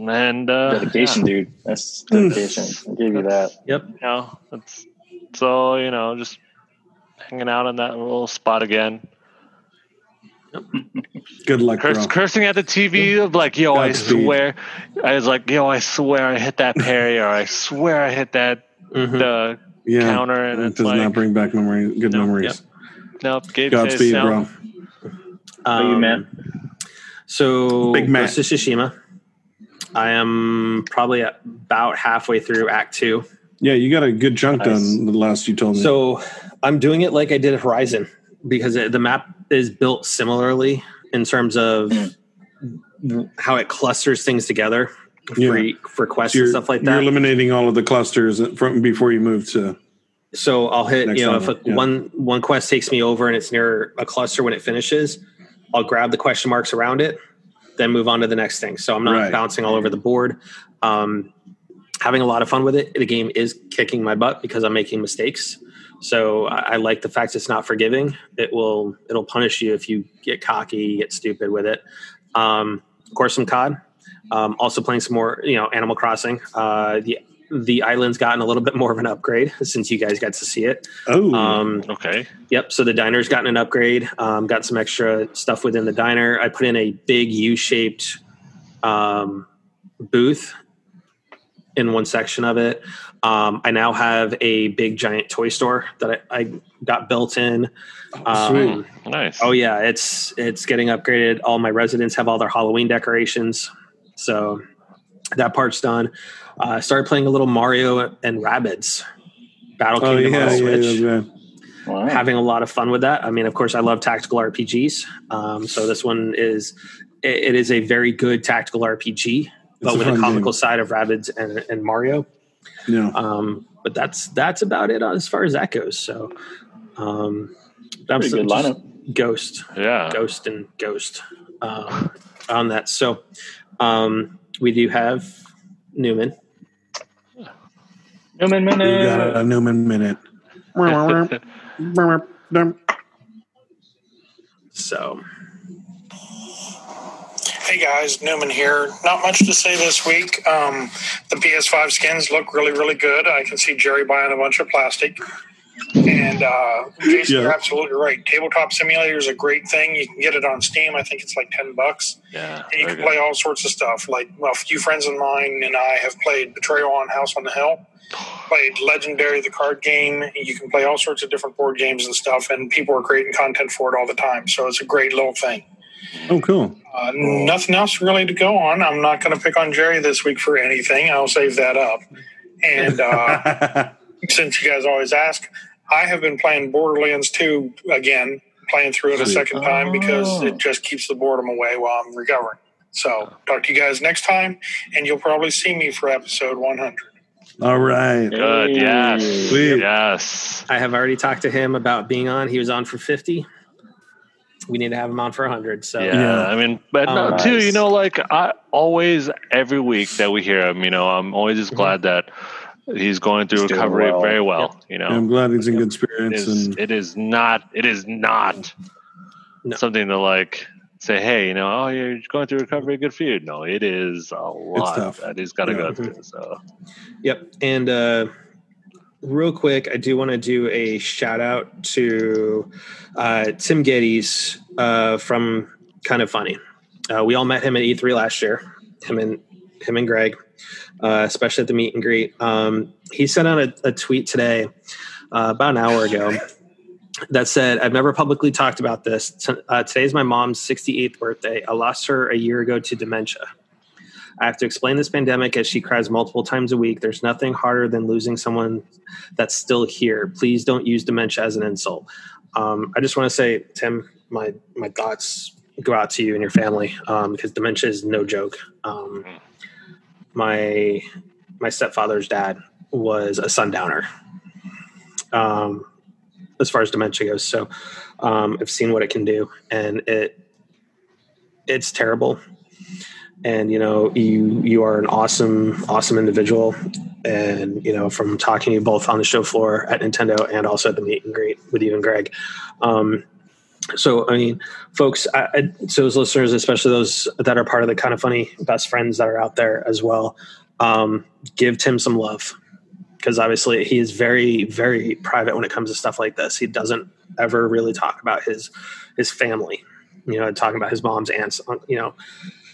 And uh, dedication, yeah, dude. That's dedication. I give you that. Yep. you know, it's, so you know, just hanging out in that little spot again. Good luck, Curse, bro. cursing at the TV of like, yo, I Godspeed. swear, I was like, yo, I swear I hit that parry, or I swear I hit that Mhm. the Yeah, counter, and it it's does like, not bring back memory. Good No, memories. nope, Gabe says Godspeed, bro. How you, Um, man? So, Big Mac. Ghost of Tsushima. I am probably about halfway through Act Two. Yeah, you got a good chunk Nice. done. The last you told me. So I'm doing it like I did Horizon because it, the map is built similarly in terms of how it clusters things together for, Yeah. for quests So and stuff like that. you're eliminating all of the clusters from before you move to. So I'll hit, you know, if a, yeah. one one quest takes me over and it's near a cluster when it finishes, I'll grab the question marks around it, then move on to the next thing. So I'm not Right. bouncing all over the board. Um, having a lot of fun with it. The game is kicking my butt because I'm making mistakes. So I, I like the fact it's not forgiving. It will it'll punish you if you get cocky, get stupid with it. Um, of course, some COD. Um, also playing some more, you know, Animal Crossing. Uh, the the island's gotten a little bit more of an upgrade since you guys got to see it. Oh, Um, Okay, Yep. So the diner's gotten an upgrade. Um, got some extra stuff within the diner. I put in a big U-shaped um, booth in one section of it. Um, I now have a big giant toy store that I, I got built in. Um, nice. oh yeah, it's it's getting upgraded. All my residents have all their Halloween decorations, so that part's done. Uh, I started playing a little Mario and Rabbids Battle oh Kingdom yeah, on the yeah, Switch yeah, yeah. Wow. having a lot of fun with that. I mean, of course, I love tactical RPGs. Um, so this one is it, it is a very good tactical RPG, but a with a comical game. side of Rabbids and, and Mario. Yeah. Um, but that's that's about it as far as that goes. So um, I'm Pretty good lineup. Ghost, yeah. Ghost, and Ghost um, on that. So um, we do have Newman. Newman minute. We got a Newman minute. So Hey guys, Newman here. Not much to say this week. Um, the PS5 skins look really, really good. I can see Jerry buying a bunch of plastic. And uh, Jason, Yeah. you're absolutely right. Tabletop Simulator is a great thing. You can get it on Steam. I think it's like ten bucks, Yeah. and you can good. play all sorts of stuff. Like well, a few friends of mine and I have played Betrayal on House on the Hill. Played Legendary, the card game. You can play all sorts of different board games and stuff, and people are creating content for it all the time. So it's a great little thing. Oh, cool. Uh, nothing else really to go on. I'm not going to pick on Jerry this week for anything. I'll save that up. And uh, since you guys always ask, I have been playing Borderlands 2 again, playing through it a second time because Oh. it just keeps the boredom away while I'm recovering. So, talk to you guys next time, and you'll probably see me for episode 100. All right. Good. Yes. Sweet. Yes. I have already talked to him about being on. He was on for 50. We need to have him on for 100. So Yeah, Yeah. I mean, but no, Oh, too, you know, like I always every week that we hear him, you know, I'm always just Mhm. glad that he's going through He's recovery well. very well. You know, I'm glad he's in good spirits. is, And it is not it is not No. something to like say, hey, you know, oh, you're going through recovery, good for you. No, it is a lot tough. that he's got to Yeah. go through. So Yep. And uh, real quick, I do want to do a shout out to uh, Tim Gettys uh, from Kind of Funny. Uh, we all met him at E3 last year. Him and him and Greg, uh, especially at the meet and greet. Um, he sent out a, a tweet today, uh, about an hour ago, that said, "I've never publicly talked about this. T- uh, today is my mom's 68th birthday. I lost her a year ago to dementia." I have to explain this pandemic as she cries multiple times a week. There's nothing harder than losing someone that's still here. Please don't use dementia as an insult. Um, I just want to say, Tim, my my thoughts go out to you and your family um, because dementia is no joke. Um, my my stepfather's dad was a sundowner. Um, as far as dementia goes, so um, I've seen what it can do, and it it's terrible and you know you you are an awesome awesome individual and you know from talking to you both on the show floor at nintendo and also at the meet and greet with you and greg um so i mean folks I, I, so those listeners especially those that are part of the kind of funny best friends that are out there as well um give tim some love because obviously he is very very private when it comes to stuff like this he doesn't ever really talk about his his family you know talking about his mom's aunts you know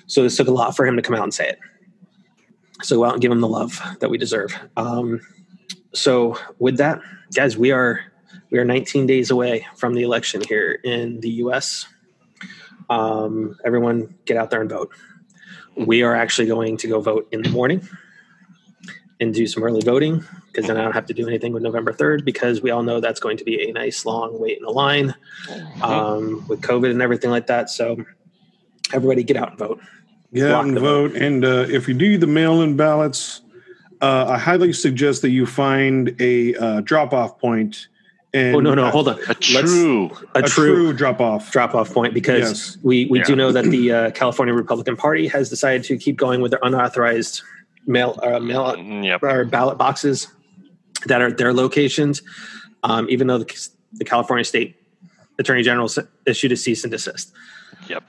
so this took a lot for him to come out and say it. So go out and give him the love that we deserve. Um, so with that, guys, we are we are 19 days away from the election here in the U.S. Um, everyone, get out there and vote. We are actually going to go vote in the morning and do some early voting because then I don't have to do anything with November 3rd because we all know that's going to be a nice long wait in the line um, with COVID and everything like that. So everybody get out and vote. Get Rock out and the vote. And uh, if you do the mail in ballots, uh, I highly suggest that you find a uh, drop off point. And Oh no, no, hold on. a true a, a true, true drop off. drop off point because Yes. we, we do know that the uh, California Republican Party has decided to keep going with their unauthorized mail uh, mail Mm, Yep. or ballot boxes that are at their locations, um, even though the, the California State Attorney General issued a cease and desist. Yep.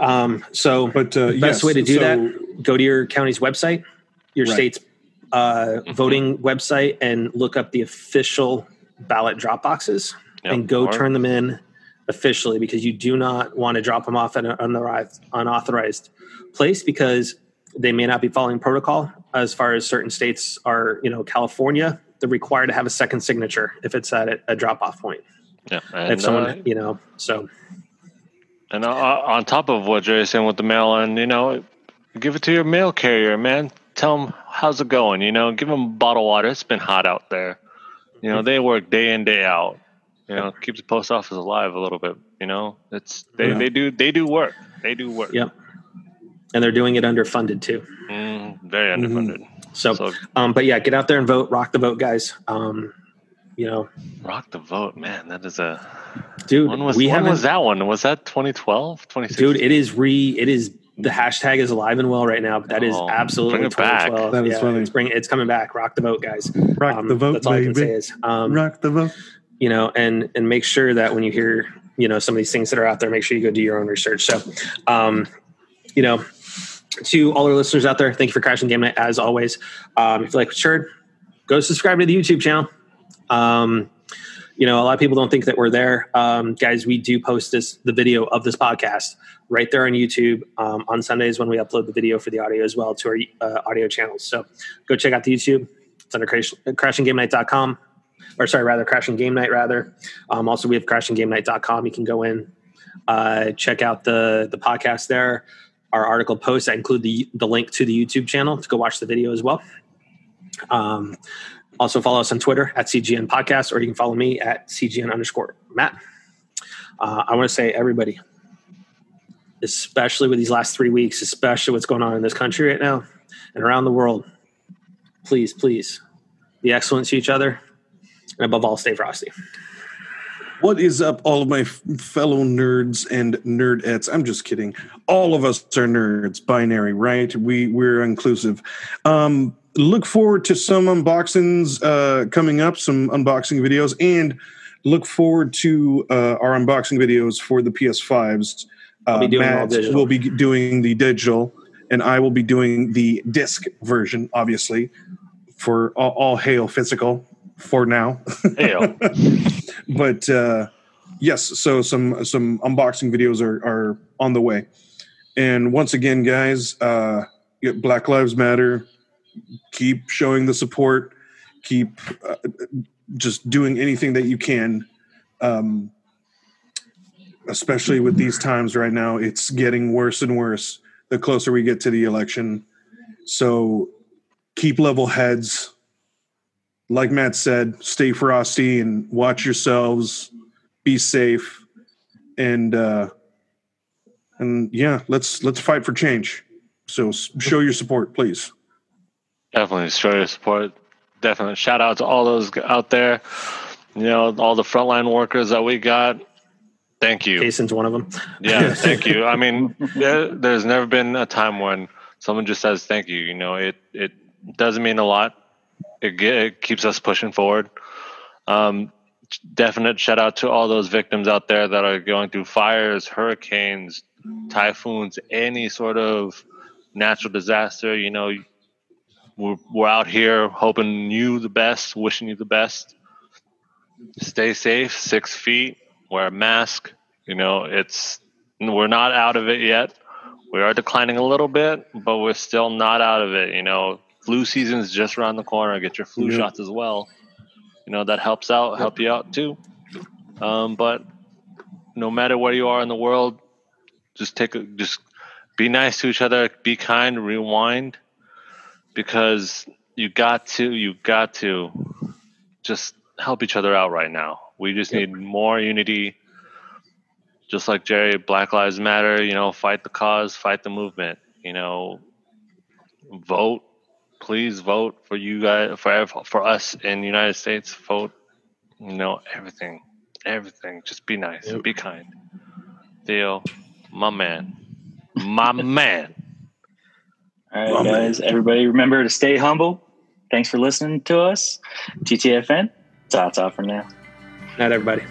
Um, so But uh, best yes, way to do so- that go to your county's website your Right. state's uh, Mhm. voting website and look up the official ballot drop boxes Yep. and go turn them in officially because you do not want to drop them off at an unauthorized, unauthorized place because they may not be following protocol as far as certain states are you know california they're required to have a second signature if it's at a, drop off point Yeah. And, if someone uh, you know so And on top of what Jerry's saying with the mail, and you know, give it to your mail carrier, man. Tell them how's it going. You know, give them a bottle of water. It's been hot out there. You know, they work day in day out. You know, keep the post office alive a little bit. You know, it's they, Yeah. they do they do work. They do work. Yep. and they're doing it underfunded too Mm, very Mhm. underfunded. so, So um but yeah get out there and vote rock the vote guys um you know rock the vote, man. That is a dude when was we when was that one? Was that 2012, 2016? dude it is re it is the hashtag is alive and well right now, but that is Oh, absolutely bring it back. 2012. That is yeah, funny. It's, bring, it's coming back. Rock the vote, guys. Rock Um, the vote, That's all I can say is, um, Rock the vote. you know, and and make sure that when you hear, you know, some of these things that are out there, make sure you go do your own research. So, um, you know, to all our listeners out there, thank you for crashing game night as always. Um, if you like what you heard, go subscribe to the YouTube channel. You know, a lot of people don't think that we're there, um, guys. We do post this the video of this podcast right there on YouTube um, on Sundays when we upload the video for the audio as well to our uh, audio channels. So go check out the YouTube. It's under crash, crashinggamenight.com or sorry, rather crashing game night rather. Um, also we have crashinggamenight.com. You can go in, uh, check out the, the podcast there. Our article posts that include the, the link to the YouTube channel to go watch the video as well. Um, also follow us on Twitter at CGN podcast, or you can follow me at CGN underscore Matt. Uh, I want to say everybody, especially with these last three weeks, especially what's going on in this country right now and around the world, please, please be excellent to each other and above all, stay frosty. What is up, all of my fellow nerds and nerdettes? I'm just kidding. All of us are nerds, binary, right? We we're inclusive. Um, look forward to some unboxings uh, coming up, some unboxing videos, and look forward to uh, our unboxing videos for the PS5s. Uh, I'll be doing Matt will be doing the digital, and I will be doing the disc version, obviously, for all, all hail physical for now. Hail. but uh, yes, so some some unboxing videos are are on the way. And once again, guys, uh, Black Lives Matter. Keep showing the support. Keep uh, just doing anything that you can. Um, especially with these times right now, it's getting worse and worse the closer we get to the election. So keep level heads like Matt said, stay frosty and watch yourselves. Be safe, and uh, and yeah, let's let's fight for change. So show your support, please. Definitely show your support. Definitely shout out to all those out there. You know, all the frontline workers that we got. Thank you. Jason's one of them. Yeah, thank you. I mean, there, there's never been a time when someone just says thank you. You know, it it doesn't mean a lot. It, it keeps us pushing forward. Um, definite shout out to all those victims out there that are going through fires, hurricanes, typhoons, any sort of natural disaster. You know, we're, we're out here hoping you the best, wishing you the best. Stay safe, six feet, wear a mask. You know, it's we're not out of it yet. We are declining a little bit, but we're still not out of it. You know, flu season's just around the corner. Get your flu shots as well. You know, that helps out, help you out too. Um, but no matter where you are in the world, just take a just be nice to each other, be kind, rewind, because you got to, you got to just help each other out right now. We just need more unity. Just like Jerry, Black Lives Matter, you know, fight the cause, fight the movement, you know, vote. Please vote for you guys, for for us in the United States. Vote, you know, everything, everything. Just be nice, Yep. be kind. Theo, my man, my man. All right, man. guys. Everybody remember to stay humble. Thanks for listening to us. TTFN. Ta ta for now. Night, everybody.